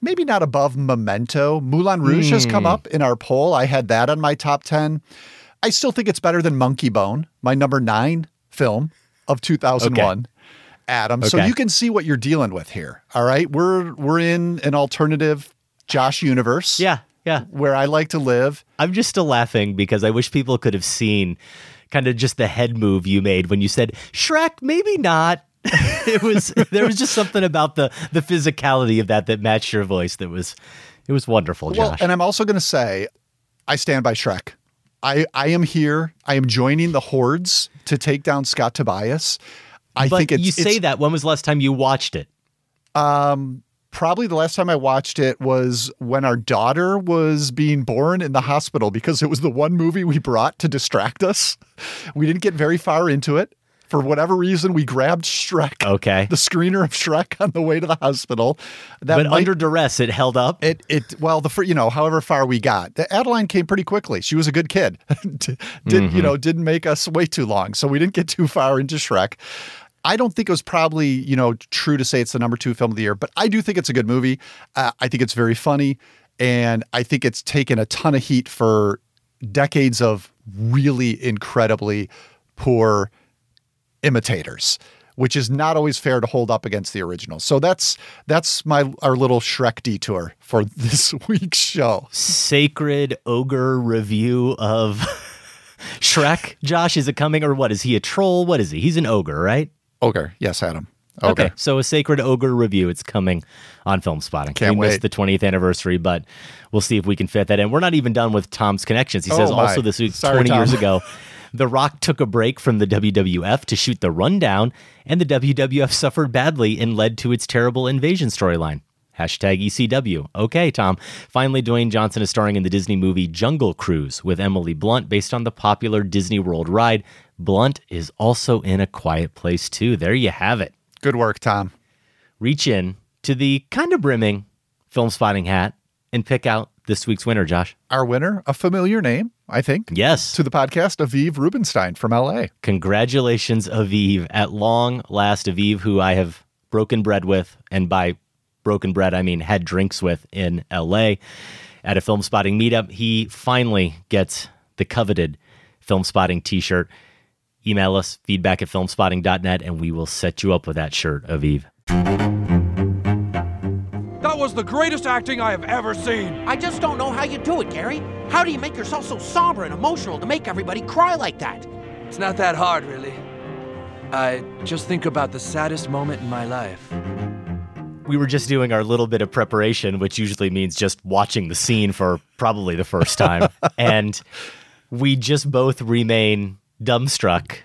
Maybe not above Memento. Moulin Rouge has Hmm. come up in our poll. I had that on my top 10. I still think it's better than Monkeybone, my number nine film of 2001. Adam. So you can see what you're dealing with here. All right. We're we're in an alternative Josh universe. Yeah, yeah. Where I like to live. I'm just still laughing because I wish people could have seen kind of just the head move you made when you said Shrek, maybe not. it was there was just something about the the physicality of that that matched your voice that was it was wonderful, Well, and I'm also going to say, I stand by Shrek. I I am here. I am joining the hordes to take down Scott Tobias. I but think it's you say that when was the last time you watched it? um probably the last time I watched it was when our daughter was being born in the hospital because it was the one movie we brought to distract us. We didn't get very far into it. For whatever reason, we grabbed Shrek, Okay. the screener of Shrek, on the way to the hospital. That but might- under duress, it held up. it it well the you know however far we got the adeline came pretty quickly she was a good kid did Mm-hmm. you know didn't make us wait too long so we didn't get too far into shrek i don't think it was probably you know true to say it's the number two film of the year but i do think it's a good movie uh, i think it's very funny and i think it's taken a ton of heat for decades of really incredibly poor imitators which is not always fair to hold up against the original so that's that's my our little shrek detour for this week's show Sacred ogre review of Shrek. Josh, is it coming or what? Is he a troll? What is he? He's an ogre, right? Ogre yes adam Okay, so a sacred ogre review. It's coming on Film Spotting. Can't we wait. missed the 20th anniversary, but we'll see if we can fit that in. We're not even done with Tom's connections. He says Oh, my. also this week, Sorry, 20 years ago, The Rock took a break from the WWF to shoot the rundown, and the WWF suffered badly and led to its terrible invasion storyline. Hashtag ECW. Okay, Tom. Finally, Dwayne Johnson is starring in the Disney movie Jungle Cruise with Emily Blunt based on the popular Disney World ride. Blunt is also in A Quiet Place too. There you have it good work tom reach in to the kind of brimming film spotting hat and pick out this week's winner, Josh. our winner a familiar name i think Yes. to the podcast aviv rubenstein from la Congratulations, Aviv. At long last, Aviv, who I have broken bread with, and by broken bread, I mean had drinks with in LA at a film spotting meetup, he finally gets the coveted film spotting t shirt. Email us feedback at filmspotting.net and we will set you up with that shirt, Aviv. That was the greatest acting I have ever seen. I just don't know how you do it, Gary. How do you make yourself so somber and emotional to make everybody cry like that? It's not that hard, really. I just think about the saddest moment in my life. we were just doing our little bit of preparation, which usually means just watching the scene for probably the first time. and we just both remain dumbstruck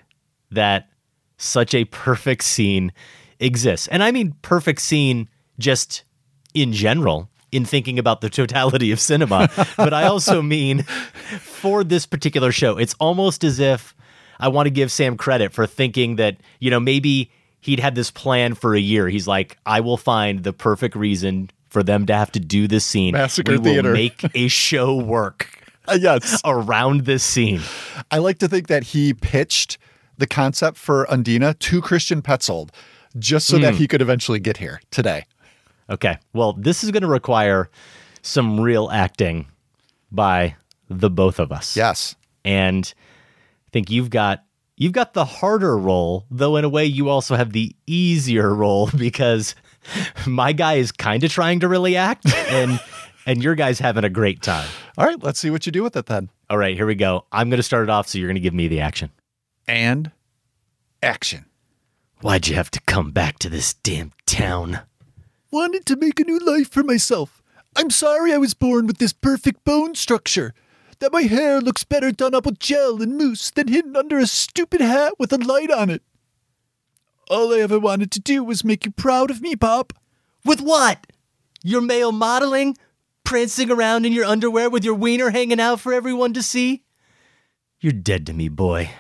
that such a perfect scene exists. And I mean perfect scene just in general in thinking about the totality of cinema, but I also mean for this particular show. It's almost as if I want to give Sam credit for thinking that, you know, maybe he'd had this plan for a year. He's like, I will find the perfect reason for them to have to do this scene. Massacre we will Theater. make a show work yes around this scene. I like to think that he pitched the concept for Undine to Christian Petzold just so that Hmm. he could eventually get here today. Okay. Well, this is going to require some real acting by the both of us. Yes. And I think you've got you've got the harder role, though in a way you also have the easier role because my guy is kind of trying to really act and and your guy's having a great time. All right, let's see what you do with it then. All right, here we go. I'm going to start it off so you're going to give me the action. And action. Why'd you have to come back to this damn town? Wanted to make a new life for myself. I'm sorry I was born with this perfect bone structure. That my hair looks better done up with gel and mousse than hidden under a stupid hat with a light on it. All I ever wanted to do was make you proud of me, Pop. With what? Your male modeling? Prancing around in your underwear with your wiener hanging out for everyone to see? You're dead to me, boy.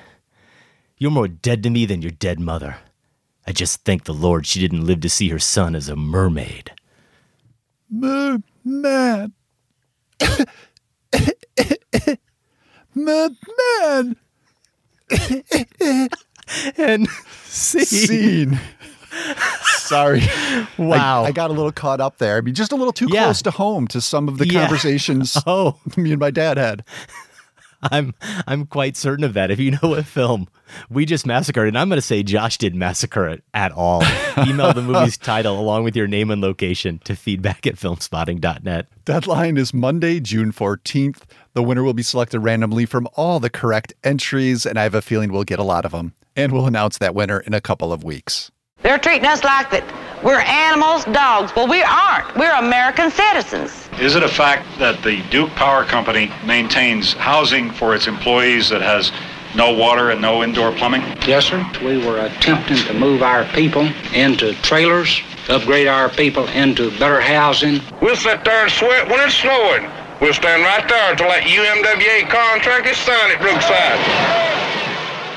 You're more dead to me than your dead mother. I just thank the Lord she didn't live to see her son as a mermaid. Merman. Merman. and scene. Scene. Sorry. Wow. I, I got a little caught up there. I mean, just a little too Yeah. close to home to some of the Yeah. conversations Oh, me and my dad had. I'm I'm quite certain of that. If you know a film we just massacred, and I'm going to say Josh didn't massacre it at all. Email the movie's title along with your name and location to feedback at filmspotting.net. Deadline is Monday, June 14th. The winner will be selected randomly from all the correct entries, and I have a feeling we'll get a lot of them. And we'll announce that winner in a couple of weeks. They're treating us like that we're animals, dogs. Well, we aren't. We're American citizens. Is it a fact that the Duke Power Company maintains housing for its employees that has no water and no indoor plumbing? Yes, sir. We were attempting to move our people into trailers upgrade our people into better housing. We'll sit there and sweat when it's snowing. We'll stand right there until that UMWA contract is signed at Brookside.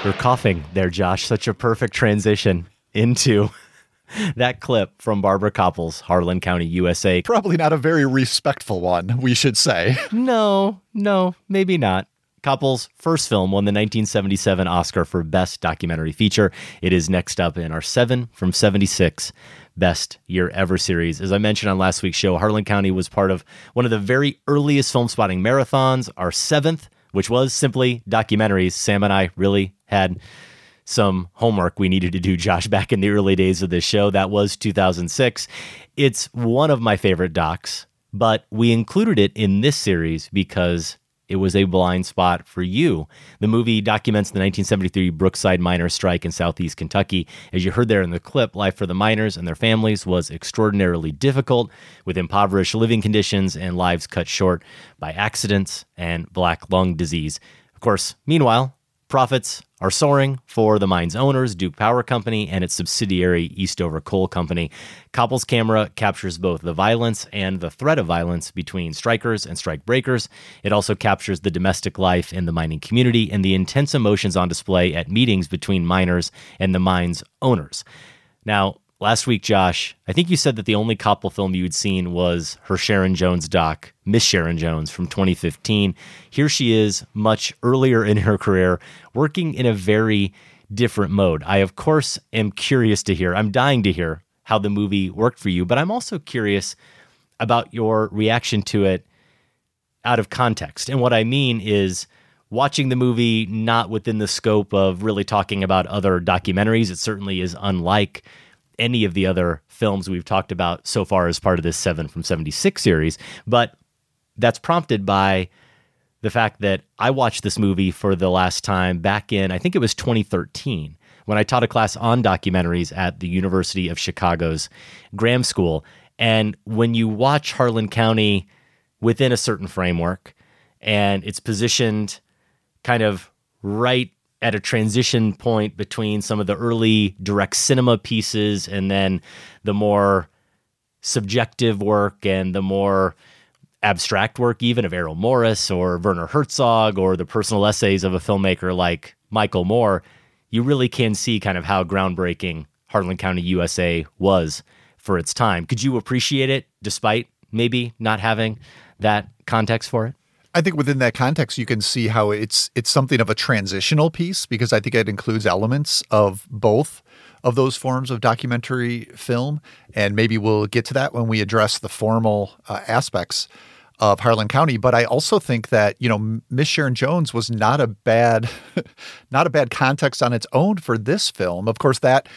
You're coughing there, Josh. Such a perfect transition into that clip from Barbara Kopple's Harlan County, USA. Probably not a very respectful one, we should say. No, no, maybe not. Kopple's first film won the 1977 Oscar for Best Documentary Feature. It is next up in our 7 from 76 Best Year Ever series. As I mentioned on last week's show, Harlan County was part of one of the very earliest film spotting marathons, our seventh, which was simply documentaries. Sam and I really had some homework we needed to do, Josh, back in the early days of this show. That was 2006. It's one of my favorite docs, but we included it in this series because it was a blind spot for you. The movie documents the 1973 Brookside miners' strike in southeast Kentucky. As you heard there in the clip, life for the miners and their families was extraordinarily difficult, with impoverished living conditions and lives cut short by accidents and black lung disease. Of course, meanwhile, profits are soaring for the mine's owners, Duke Power Company, and its subsidiary, Eastover Coal Company. Kopple's camera captures both the violence and the threat of violence between strikers and strike breakers. It also captures the domestic life in the mining community and the intense emotions on display at meetings between miners and the mine's owners. Now, Last week, Josh, I think you said that the only Kopple film you had seen was her Sharon Jones doc, Miss Sharon Jones from 2015. Here she is, much earlier in her career, working in a very different mode. I, of course, am curious to hear, I'm dying to hear how the movie worked for you, but I'm also curious about your reaction to it out of context. And what I mean is, watching the movie not within the scope of really talking about other documentaries. It certainly is unlike any of the other films we've talked about so far as part of this 7 from 76 series, but that's prompted by the fact that I watched this movie for the last time back in, I think it was 2013, when I taught a class on documentaries at the University of Chicago's Graham School. And when you watch Harlan County within a certain framework and it's positioned kind of right at a transition point between some of the early direct cinema pieces and then the more subjective work and the more abstract work, even of Errol Morris or Werner Herzog or the personal essays of a filmmaker like Michael Moore, you really can see kind of how groundbreaking Harlan County, USA was for its time. Could you appreciate it despite maybe not having that context for it? I think within that context, you can see how it's it's something of a transitional piece because I think it includes elements of both of those forms of documentary film, and maybe we'll get to that when we address the formal uh, aspects of Harlan County. But I also think that you know Miss Sharon Jones was not a bad not a bad context on its own for this film. Of course, that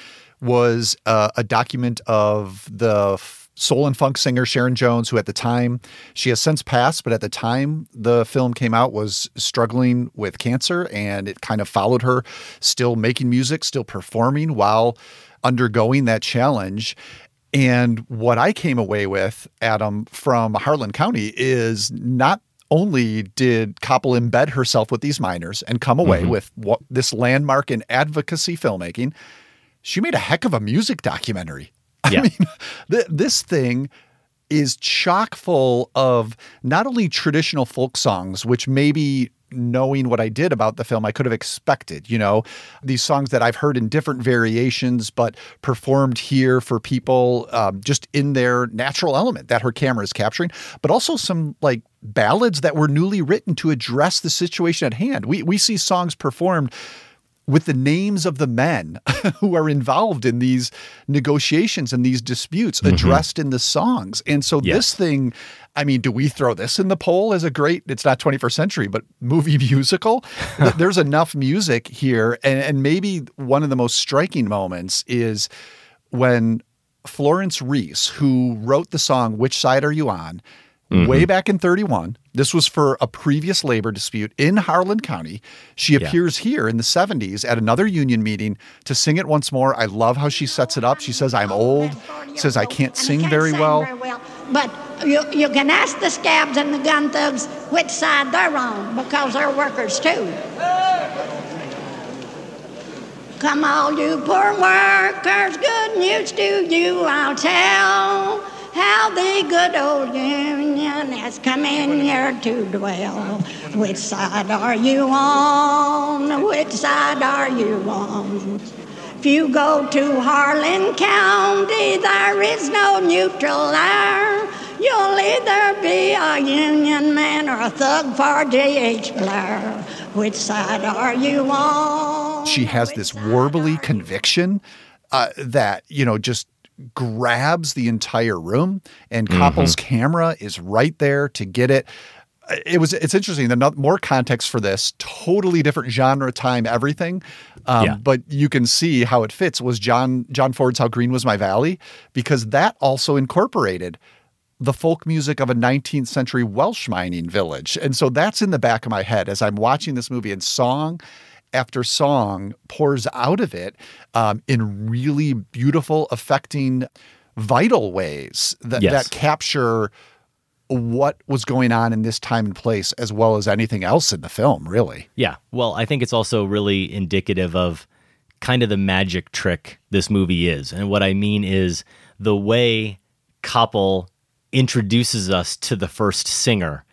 was uh, a document of the soul and funk singer Sharon Jones, who at the time, she has since passed, but at the time the film came out was struggling with cancer and it kind of followed her, still making music, still performing while undergoing that challenge. And what I came away with, Adam, from Harlan County is not only did Kopple embed herself with these miners and come away mm-hmm. with what, this landmark in advocacy filmmaking, she made a heck of a music documentary. Yeah. I mean, th- this thing is chock full of not only traditional folk songs, which maybe knowing what I did about the film, I could have expected, you know, these songs that I've heard in different variations, but performed here for people um, just in their natural element that her camera is capturing, but also some like ballads that were newly written to address the situation at hand. We, we see songs performed with the names of the men who are involved in these negotiations and these disputes mm-hmm. addressed in the songs. And so yes. this thing, I mean, do we throw this in the poll as a great, it's not 21st century, but movie musical? There's enough music here. And, and maybe one of the most striking moments is when Florence Reese, who wrote the song, Which Side Are You On? Mm-hmm. Way back in 31, this was for a previous labor dispute in Harlan County. She appears yeah. here in the 70s at another union meeting to sing it once more. I love how she sets it up. She says, I'm old, says, I can't sing can't very, sing well. very well. But you, you can ask the scabs and the gun thugs which side they're on because they're workers too. Come all you poor workers, good news to you I'll tell. How the good old Union has come in here to dwell. Which side are you on? Which side are you on? If you go to Harlan County, there is no neutral there. You'll either be a Union man or a thug for J.H. Blair. Which side are you on? She has this warbly conviction uh, that, you know, just grabs the entire room, and Kopple's camera is right there to get it. Uh, It was it's interesting. The more context for this, totally different genre, time, everything. Um, Yeah. But you can see how it fits. Was John John Ford's "How Green Was My Valley" because that also incorporated the folk music of a 19th century Welsh mining village. And so that's in the back of my head as I'm watching this movie and song after song pours out of it um, in really beautiful, affecting, vital ways that, Yes. that capture what was going on in this time and place as well as anything else in the film, really. Yeah. Well, I think it's also really indicative of kind of the magic trick this movie is. And what I mean is the way Kopple introduces us to the first singer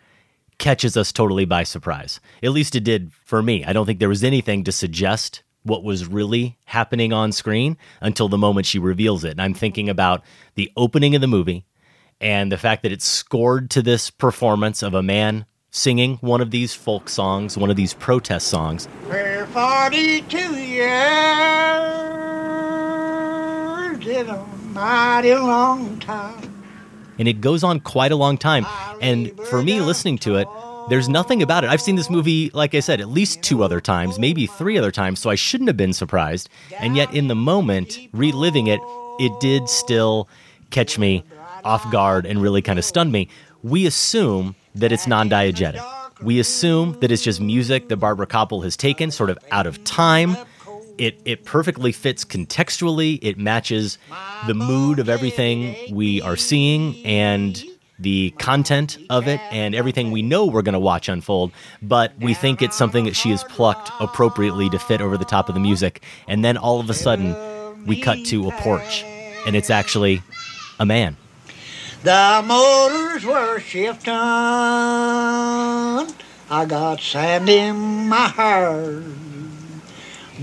catches us totally by surprise. At least it did for me. I don't think there was anything to suggest what was really happening on screen until the moment she reveals it. And I'm thinking about the opening of the movie and the fact that it's scored to this performance of a man singing one of these folk songs, one of these protest songs. We're 42 years, it's a mighty long time. And it goes on quite a long time. And for me, listening to it, there's nothing about it. I've seen this movie, like I said, at least two other times, maybe three other times, so I shouldn't have been surprised. And yet, in the moment, reliving it, it did still catch me off guard and really kind of stun me. We assume that it's non diegetic. We assume that it's just music that Barbara Kopple has taken sort of out of time. It, it perfectly fits contextually. It matches the mood of everything we are seeing and the content of it and everything we know we're going to watch unfold. But we think it's something that she has plucked appropriately to fit over the top of the music. And then all of a sudden, we cut to a porch, and it's actually a man. The motors were shifting. I got sand in my hair.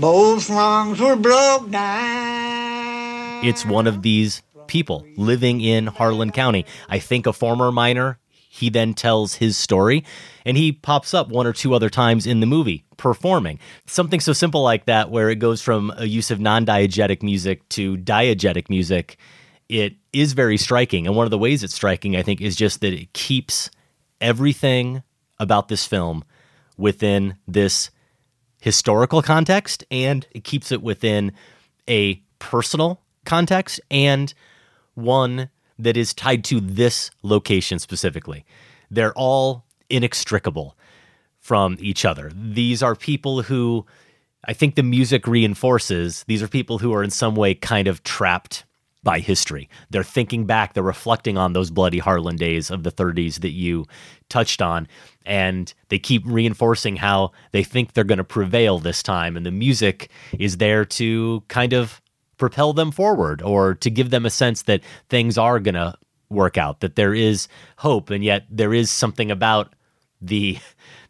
Both lungs were broke down. It's one of these people living in Harlan County. I think a former miner. He then tells his story, and he pops up one or two other times in the movie performing. Something so simple like that, where it goes from a use of non diegetic music to diegetic music, it is very striking. And one of the ways it's striking, I think, is just that it keeps everything about this film within this historical context and it keeps it within a personal context and one that is tied to this location specifically. They're all inextricable from each other. These are people who I think the music reinforces. These are people who are in some way kind of trapped by history. They're thinking back, they're reflecting on those bloody Harlan days of the 30s that you touched on. And they keep reinforcing how they think they're going to prevail this time. And the music is there to kind of propel them forward or to give them a sense that things are going to work out, that there is hope. And yet there is something about the,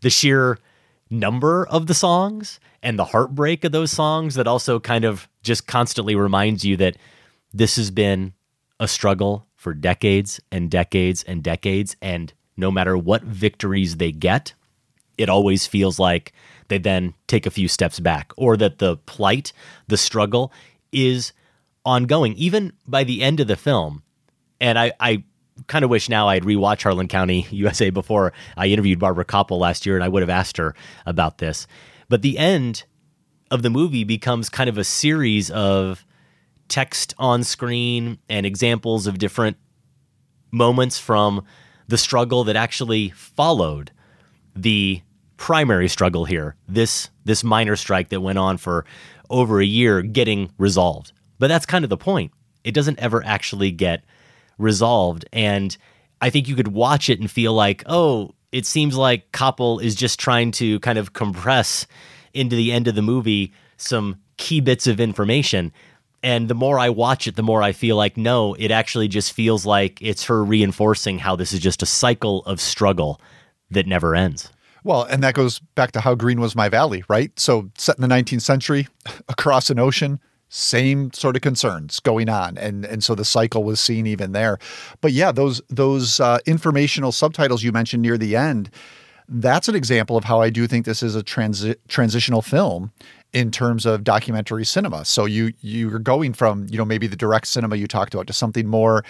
the sheer number of the songs and the heartbreak of those songs that also kind of just constantly reminds you that this has been a struggle for decades and decades and decades. And no matter what victories they get, it always feels like they then take a few steps back or that the plight, the struggle is ongoing, even by the end of the film. And I, I kind of wish now I'd rewatch Harlan County, USA before I interviewed Barbara Kopple last year and I would have asked her about this. But the end of the movie becomes kind of a series of text on screen and examples of different moments from the struggle that actually followed the primary struggle here this this miner strike that went on for over a year getting resolved. But that's kind of the point. It doesn't ever actually get resolved. And i think you could watch it and feel like oh it seems like kopple is just trying to kind of compress into the end of the movie some key bits of information. And the more I watch it, the more I feel like, no, it actually just feels like it's her reinforcing how this is just a cycle of struggle that never ends. Well, and that goes back to how green was my valley, right? So set in the 19th century, across an ocean, same sort of concerns going on, and and so the cycle was seen even there. But yeah, those those uh, informational subtitles you mentioned near the end, that's an example of how I do think this is a transi- transitional film in terms of documentary cinema. So you you're going from you know maybe the direct cinema you talked about to something more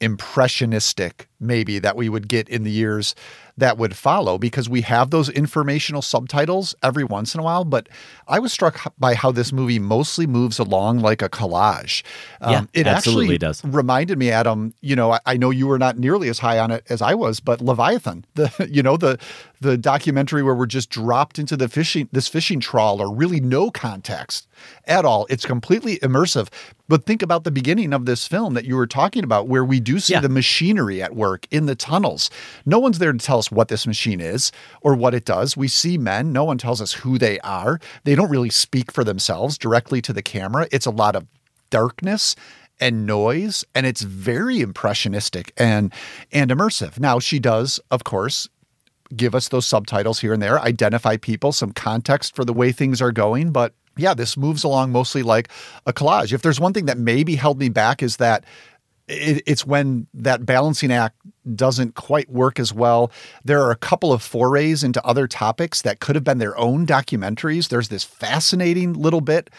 impressionistic maybe that we would get in the years that would follow because we have those informational subtitles every once in a while but i was struck by how this movie mostly moves along like a collage. Yeah, Um, it absolutely actually does. reminded me adam you know I, I know you were not nearly as high on it as i was but leviathan the you know the the documentary where we're just dropped into the fishing this fishing trawler really no context at all. It's completely immersive. But think about the beginning of this film that you were talking about where we do see the machinery at work in the tunnels. No one's there to tell us what this machine is or what it does. We see men no one tells us who they are. They don't really speak for themselves directly to the camera. It's a lot of darkness and noise and it's very impressionistic and and immersive. Now she does of course give us those subtitles here and there identify people some context for the way things are going but yeah this moves along mostly like a collage. If there's one thing that maybe held me back is that it, it's when that balancing act doesn't quite work as well. There are a couple of forays into other topics that could have been their own documentaries. There's this fascinating little bit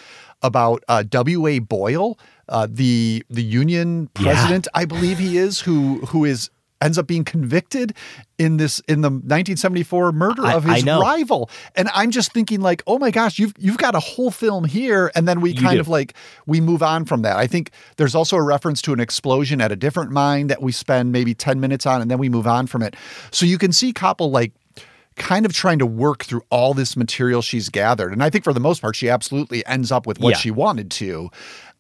about uh, W.A. Boyle, uh, the the union Yeah. president, I believe he is, who who is ends up being convicted in this in the 1974 murder I- of his rival. And I'm just thinking like, oh my gosh, you've you've got a whole film here, and then we You kind do. of like we move on from that. I think there's also a reference to an explosion at a different mine that we spend maybe 10 minutes on, and then we move on from it. So you can see Kopple like kind of trying to work through all this material she's gathered. And I think for the most part, she absolutely ends up with what Yeah. she wanted to.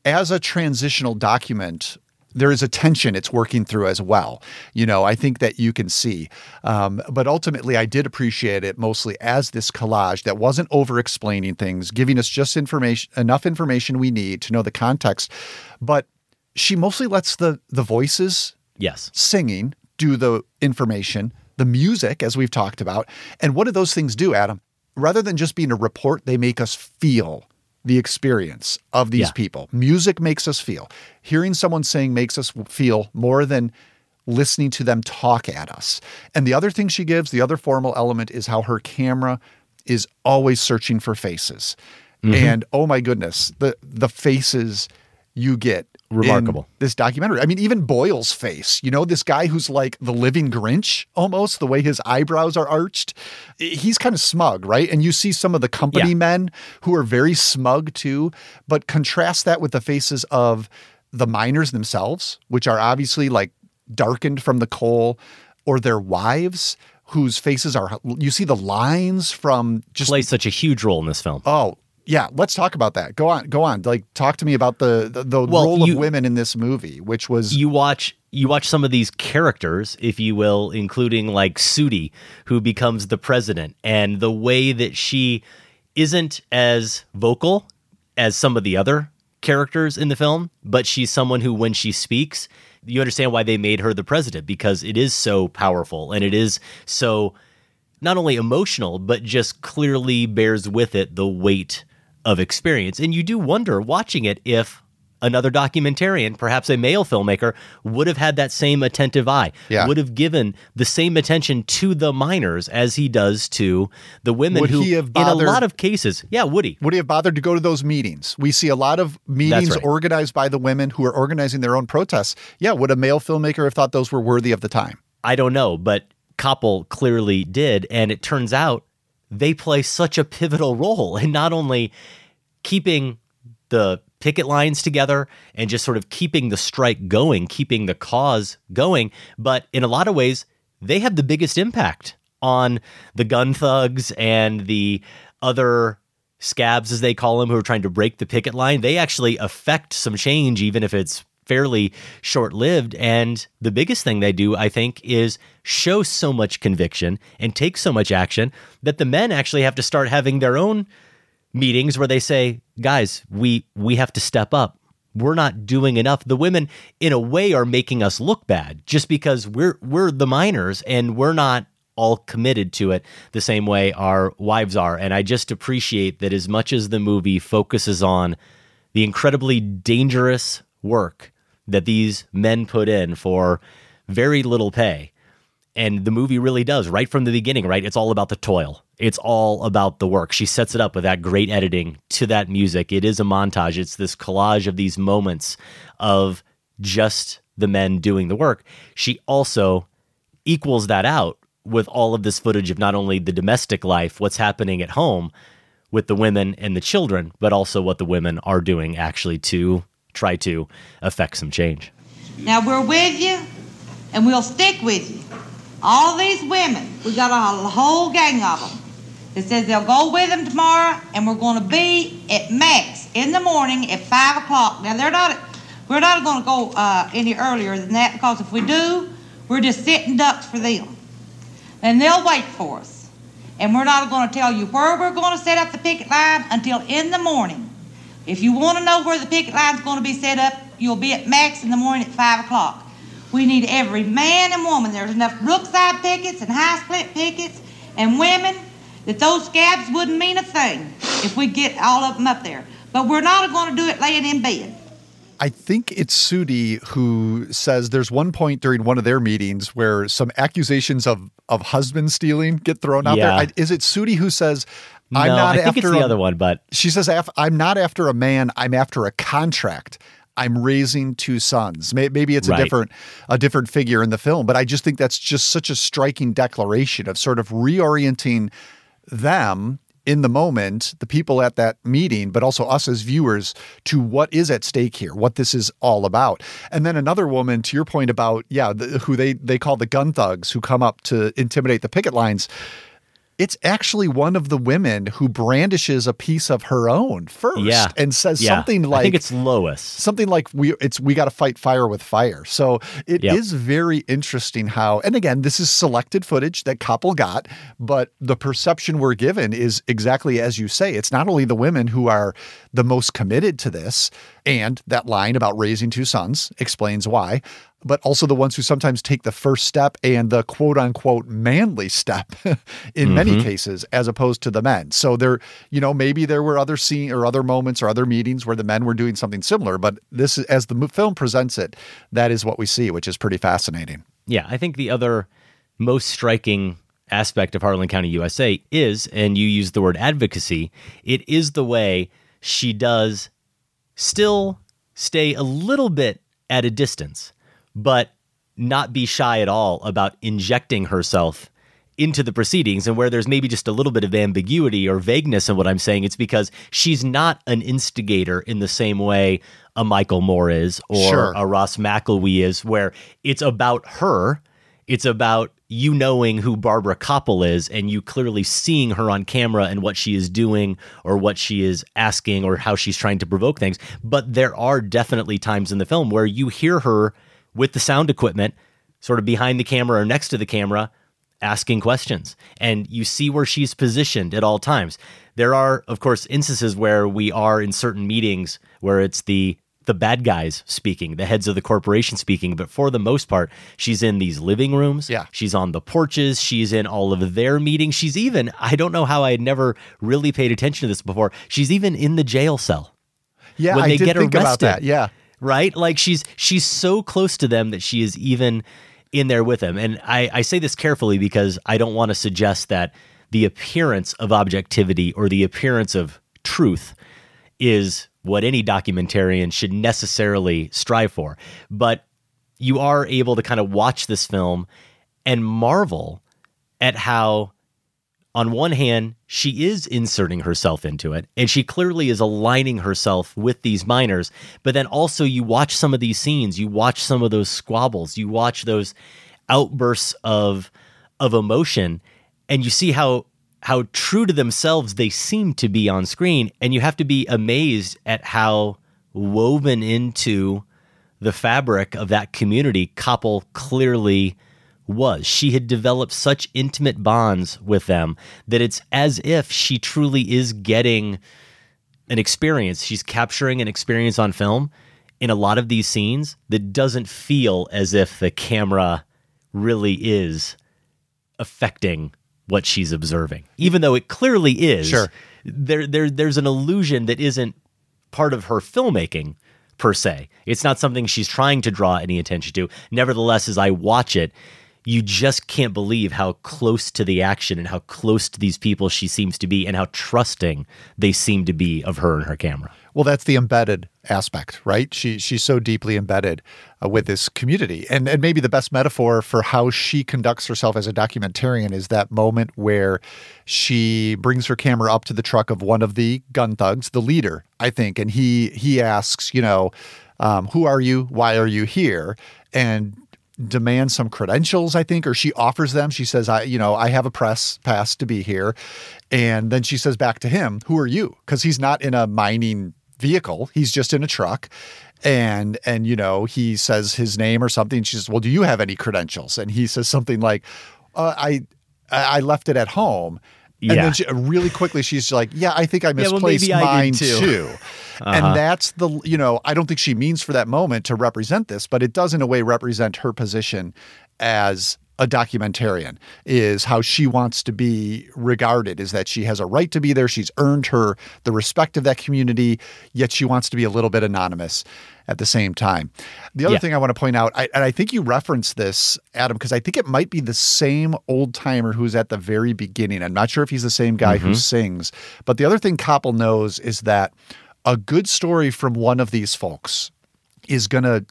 As a transitional document, there is a tension it's working through as well. You know, I think that you can see. Um, but ultimately, I did appreciate it mostly as this collage that wasn't over explaining things, giving us just information, enough information we need to know the context. But she mostly lets the the voices Yes. singing do the information, the music, as we've talked about. And what do those things do, Adam? Rather than just being a report, they make us feel the experience of these Yeah. people. Music makes us feel. Hearing someone sing makes us feel more than listening to them talk at us. And the other thing she gives, the other formal element, is how her camera is always searching for faces. Mhm. And oh my goodness, the the faces you get Remarkable. this documentary. I mean, even Boyle's face, you know, this guy who's like the living Grinch almost, the way his eyebrows are arched. He's kind of smug, right? And you see some of the company Yeah. men who are very smug too, but contrast that with the faces of the miners themselves, which are obviously like darkened from the coal, or their wives whose faces are you see the lines from just Plays such a huge role in this film. Oh, yeah, let's talk about that. Go on, go on. Like talk to me about the the, the Well, role you- of women in this movie, which was you watch you watch some of these characters, if you will, including like Sudi, who becomes the president, and the way that she isn't as vocal as some of the other characters in the film, but she's someone who, when she speaks, you understand why they made her the president because it is so powerful and it is so not only emotional, but just clearly bears with it the weight of experience. And you do wonder watching it if another documentarian, perhaps a male filmmaker, would have had that same attentive eye, Yeah. would have given the same attention to the miners as he does to the women Would who, he have in a lot of cases, yeah, would he? would he have bothered to go to those meetings? We see a lot of meetings right. organized by the women who are organizing their own protests. Yeah, would a male filmmaker have thought those were worthy of the time? I don't know, but Kopple clearly did. And it turns out they play such a pivotal role in not only keeping the picket lines together and just sort of keeping the strike going, keeping the cause going, but in a lot of ways, they have the biggest impact on the gun thugs and the other scabs, as they call them, who are trying to break the picket line. They actually affect some change, even if it's fairly short lived. And the biggest thing they do, I think, is show so much conviction and take so much action that the men actually have to start having their own meetings where they say, "Guys, we we have to step up. We're not doing enough." The women in a way are making us look bad just because we're we're the miners and we're not all committed to it the same way our wives are. And I just appreciate that as much as the movie focuses on the incredibly dangerous work that these men put in for very little pay. And the movie really does, right from the beginning, right? It's all about the toil. It's all about the work. She sets it up with that great editing to that music. It is a montage. It's this collage of these moments of just the men doing the work. She also equals that out with all of this footage of not only the domestic life, what's happening at home with the women and the children, but also what the women are doing actually to try to affect some change. Now we're with you, and we'll stick with you. All these women, we got a whole gang of them that says they'll go with them tomorrow, and we're going to be at Max in the morning at five o'clock. Now they're not, we're not going to go uh, any earlier than that because if we do, we're just sitting ducks for them, and they'll wait for us. And we're not going to tell you where we're going to set up the picket line until in the morning. If you want to know where the picket line's going to be set up, you'll be at Max in the morning at 5 o'clock. We need every man and woman. There's enough Brookside pickets and Highsplint pickets and women that those scabs wouldn't mean a thing if we get all of them up there. But we're not going to do it laying in bed. I think it's Sudi who says there's one point during one of their meetings where some accusations of of husband stealing get thrown out Yeah. there. I, is it Sudi who says I'm not I think after it's the a-" other one, but she says I'm not after a man. I'm after a contract. I'm raising two sons. Maybe it's Right. a different a different figure in the film, but I just think that's just such a striking declaration of sort of reorienting them in the moment, the people at that meeting, but also us as viewers to what is at stake here, what this is all about. And then another woman, to your point about, yeah, the, who they they call the gun thugs who come up to intimidate the picket lines. It's actually one of the women who brandishes a piece of her own first Yeah. and says Yeah. something I like think it's Lois. something like we it's we got to fight fire with fire. So it is Yep. very interesting how and again this is selected footage that Kopple got, but the perception we're given is exactly as you say. It's not only the women who are the most committed to this and that line about raising two sons explains why, but also the ones who sometimes take the first step and the quote unquote manly step in many Mhm. cases as opposed to the men. So there, you know, maybe there were other scene or other moments or other meetings where the men were doing something similar, but this is as the film presents it, that is what we see, which is pretty fascinating. Yeah, I think the other most striking aspect of Harlan County, USA is, and you use the word advocacy, it is the way she does still stay a little bit at a distance, but not be shy at all about injecting herself into the proceedings and where there's maybe just a little bit of ambiguity or vagueness in what I'm saying, it's because she's not an instigator in the same way a Michael Moore is or Sure. a Ross McElwee is, where it's about her. It's about you knowing who Barbara Kopple is and you clearly seeing her on camera and what she is doing or what she is asking or how she's trying to provoke things. But there are definitely times in the film where you hear her with the sound equipment, sort of behind the camera or next to the camera, asking questions and you see where she's positioned at all times. There are of course instances where we are in certain meetings where it's the the bad guys speaking, the heads of the corporation speaking, but for the most part, she's in these living rooms. Yeah. She's on the porches. She's in all of their meetings. She's even, I don't know how I had never really paid attention to this before. She's even in the jail cell. Yeah, when I they did get think about arrested. that. Yeah. Right? Like she's she's so close to them that she is even in there with them. And I, I say this carefully because I don't want to suggest that the appearance of objectivity or the appearance of truth is what any documentarian should necessarily strive for. But you are able to kind of watch this film and marvel at how on one hand, she is inserting herself into it, and she clearly is aligning herself with these miners. But then also, you watch some of these scenes, you watch some of those squabbles, you watch those outbursts of of emotion, and you see how how true to themselves they seem to be on screen, and you have to be amazed at how woven into the fabric of that community Kopple clearly was. She had developed such intimate bonds with them that it's as if she truly is getting an experience. She's capturing an experience on film in a lot of these scenes that doesn't feel as if the camera really is affecting what she's observing, even though it clearly is. Sure. There, there, there's an illusion that isn't part of her filmmaking per se. It's not something she's trying to draw any attention to. Nevertheless, as I watch it, you just can't believe how close to the action and how close to these people she seems to be and how trusting they seem to be of her and her camera. Well, that's the embedded aspect, right? She she's so deeply embedded uh, with this community, and and maybe the best metaphor for how she conducts herself as a documentarian is that moment where she brings her camera up to the truck of one of the gun thugs, the leader, I think, and he he asks, you know, um, who are you? Why are you here? And demands some credentials, I think, or she offers them. She says, I, you know, I have a press pass to be here. And then she says back to him, Who are you? Because he's not in a mining vehicle. He's just in a truck. And and you know, he says his name or something. She says, Well, do you have any credentials? And he says something like, uh, I I left it at home. And Yeah. then she, really quickly, she's like, "Yeah, I think I Yeah, well, misplaced I mine too." too." Uh-huh. And that's the you know, I don't think she means for that moment to represent this, but it does in a way represent her position as a documentarian is how she wants to be regarded is that she has a right to be there she's earned her the respect of that community yet she wants to be a little bit anonymous at the same time the other Yeah. thing i want to point out I, and i think you referenced this adam because i think it might be the same old timer who's at the very beginning i'm not sure if he's the same guy who Mhm. sings but the other thing kopple knows is that a good story from one of these folks is going to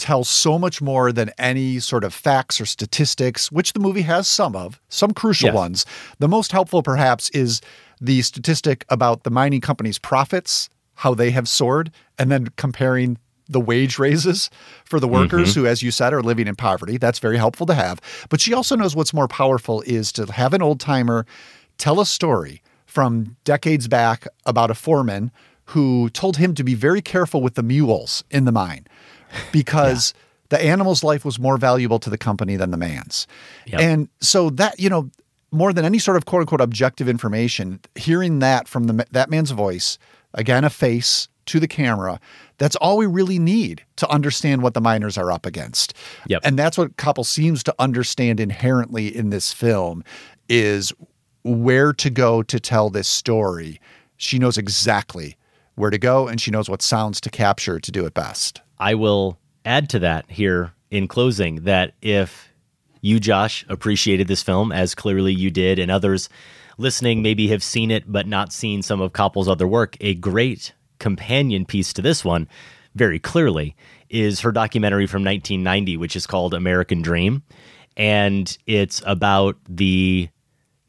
tell so much more than any sort of facts or statistics, which the movie has some of, some crucial Yes. ones. The most helpful, perhaps, is the statistic about the mining company's profits, how they have soared, and then comparing the wage raises for the workers Mhm. who, as you said, are living in poverty. That's very helpful to have. But she also knows what's more powerful is to have an old timer tell a story from decades back about a foreman who told him to be very careful with the mules in the mine because the animal's life was more valuable to the company than the man's. Yep. And so that, you know, more than any sort of quote unquote objective information, hearing that from the, that man's voice, again, a face to the camera, that's all we really need to understand what the miners are up against. Yep. And that's what Kopple seems to understand inherently in this film is where to go to tell this story. She knows exactly where to go and she knows what sounds to capture to do it best. I will add to that here in closing that if you, Josh, appreciated this film as clearly you did, and others listening maybe have seen it but not seen some of Kopple's other work, a great companion piece to this one, very clearly, is her documentary from 1990, which is called American Dream. And it's about the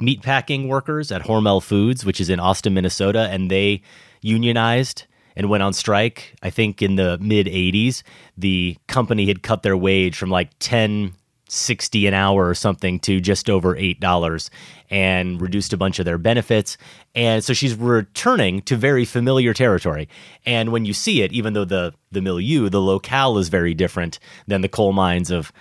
meatpacking workers at Hormel Foods, which is in Austin, Minnesota, and they unionized and went on strike. I think in the mid 80s, the company had cut their wage from like 10 60 an hour or something to just over $8 and reduced a bunch of their benefits. And so she's returning to very familiar territory. And when you see it, even though the the milieu, the locale is very different than the coal mines of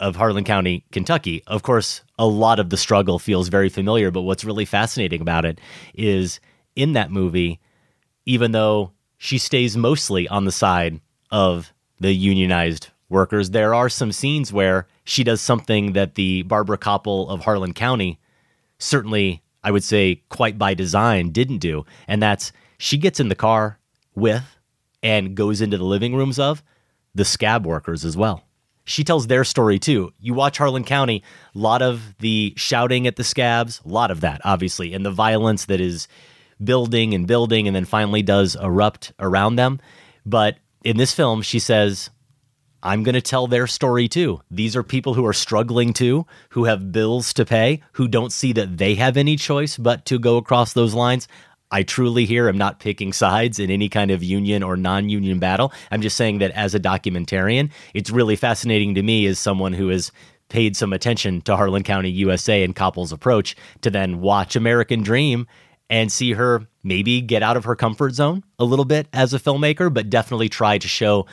of Harlan County, Kentucky. Of course, a lot of the struggle feels very familiar, but what's really fascinating about it is in that movie, even though she stays mostly on the side of the unionized workers, there are some scenes where she does something that the Barbara Kopple of Harlan County certainly, I would say, quite by design, didn't do. And that's she gets in the car with and goes into the living rooms of the scab workers as well. She tells their story too. You watch Harlan County, a lot of the shouting at the scabs, a lot of that, obviously, and the violence that is building and building and then finally does erupt around them. But in this film, she says, I'm going to tell their story too. These are people who are struggling too, who have bills to pay, who don't see that they have any choice but to go across those lines. I truly here am not picking sides in any kind of union or non union battle. I'm just saying that as a documentarian, it's really fascinating to me as someone who has paid some attention to Harlan County, USA and Kopple's approach to then watch American Dream and see her maybe get out of her comfort zone a little bit as a filmmaker, but definitely try to show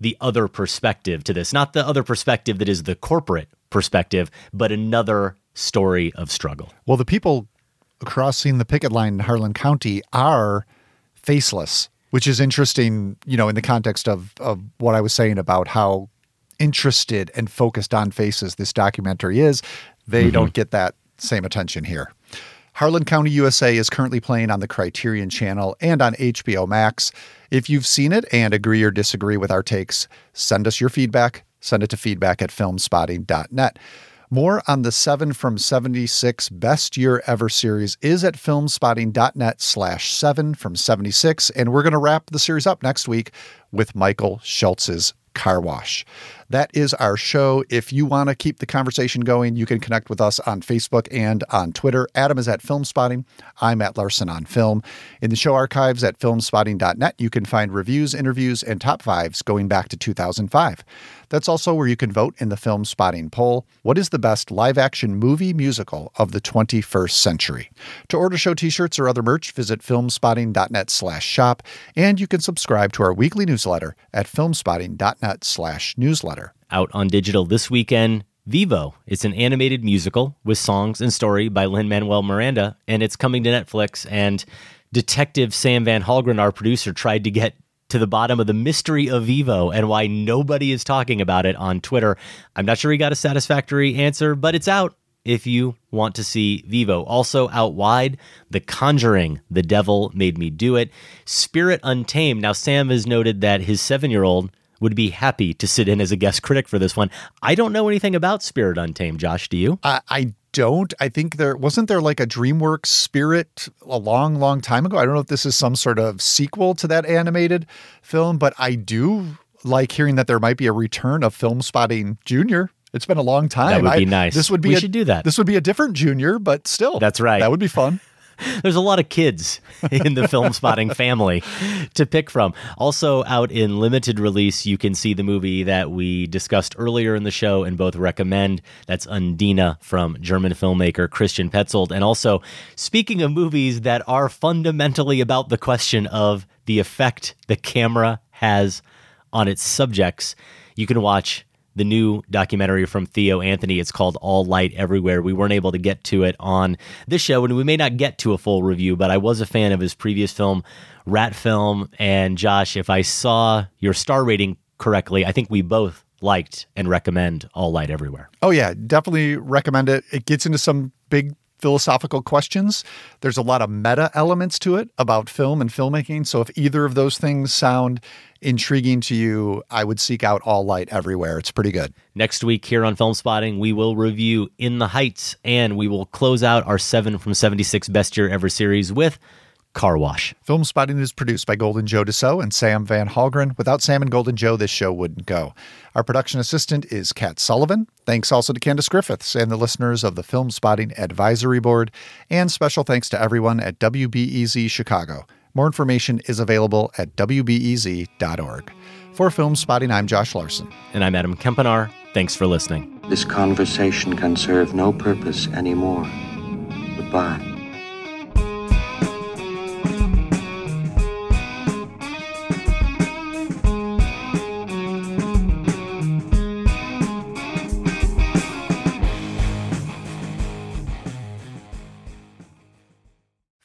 the other perspective to this. Not the other perspective that is the corporate perspective, but another story of struggle. Well, the people crossing the picket line in Harlan County are faceless, which is interesting, you know, in the context of, of what I was saying about how interested and focused on faces this documentary is. They Mm-hmm. don't get that same attention here. Harlan County, USA is currently playing on the Criterion Channel and on HBO Max. If you've seen it and agree or disagree with our takes, send us your feedback. Send it to feedback at filmspotting.net. More on the 7 from 76 Best Year Ever series is at filmspotting.net slash 7 from 76. And we're going to wrap the series up next week with Michael Schultz's Car Wash. That is our show. If you want to keep the conversation going, you can connect with us on Facebook and on Twitter. Adam is at Film Spotting. I'm at Larsen on Film. In the show archives at filmspotting.net, you can find reviews, interviews, and top fives going back to 2005. That's also where you can vote in the Film Spotting poll. What is the best live action movie musical of the 21st century? To order show t shirts or other merch, visit filmspotting.net slash shop, and you can subscribe to our weekly newsletter at filmspotting.net slash newsletter. Out on digital this weekend, Vivo. It's an animated musical with songs and story by Lin Manuel Miranda, and it's coming to Netflix. And Detective Sam Van Hallgren, our producer, tried to get to the bottom of the mystery of Vivo and why nobody is talking about it on Twitter. I'm not sure he got a satisfactory answer, but it's out if you want to see Vivo. Also out wide, The Conjuring, The Devil Made Me Do It, Spirit Untamed. Now, Sam has noted that his seven year old would be happy to sit in as a guest critic for this one. I don't know anything about Spirit Untamed, Josh. Do you? I, I don't. I think there wasn't there like a DreamWorks Spirit a long, long time ago. I don't know if this is some sort of sequel to that animated film, but I do like hearing that there might be a return of Film Spotting Junior. It's been a long time. That would be I- nice. This would be We a- should do that. This would be a different Junior, but still, That's right. That would be fun. There's a lot of kids in the film spotting family to pick from. Also, out in limited release, you can see the movie that we discussed earlier in the show and both recommend. That's Undine from German filmmaker Christian Petzold. And also, speaking of movies that are fundamentally about the question of the effect the camera has on its subjects, you can watch the new documentary from Theo Anthony. It's called All Light Everywhere. We weren't able to get to it on this show, and we may not get to a full review, but I was a fan of his previous film, Rat Film. And Josh, if I saw your star rating correctly, I think we both liked and recommend All Light Everywhere. Oh yeah, definitely recommend it. It gets into some big philosophical questions. There's a lot of meta elements to it about film and filmmaking. So if either of those things sound intriguing to you, I would seek out All Light Everywhere. It's pretty good. Next week here on Film Spotting, we will review In the Heights and we will close out our 7 from 76 Best Year Ever series with Car Wash. Film Spotting is produced by Golden Joe Deso and Sam Van Hallgren. Without Sam and Golden Joe, this show wouldn't go. Our production assistant is Kat Sullivan. Thanks also to Candace Griffiths and the listeners of the Film Spotting Advisory Board. And special thanks to everyone at WBEZ Chicago. More information is available at WBEZ.org. For Film Spotting, I'm Josh Larsen. And I'm Adam Kempenaar. Thanks for listening. This conversation can serve no purpose anymore. Goodbye.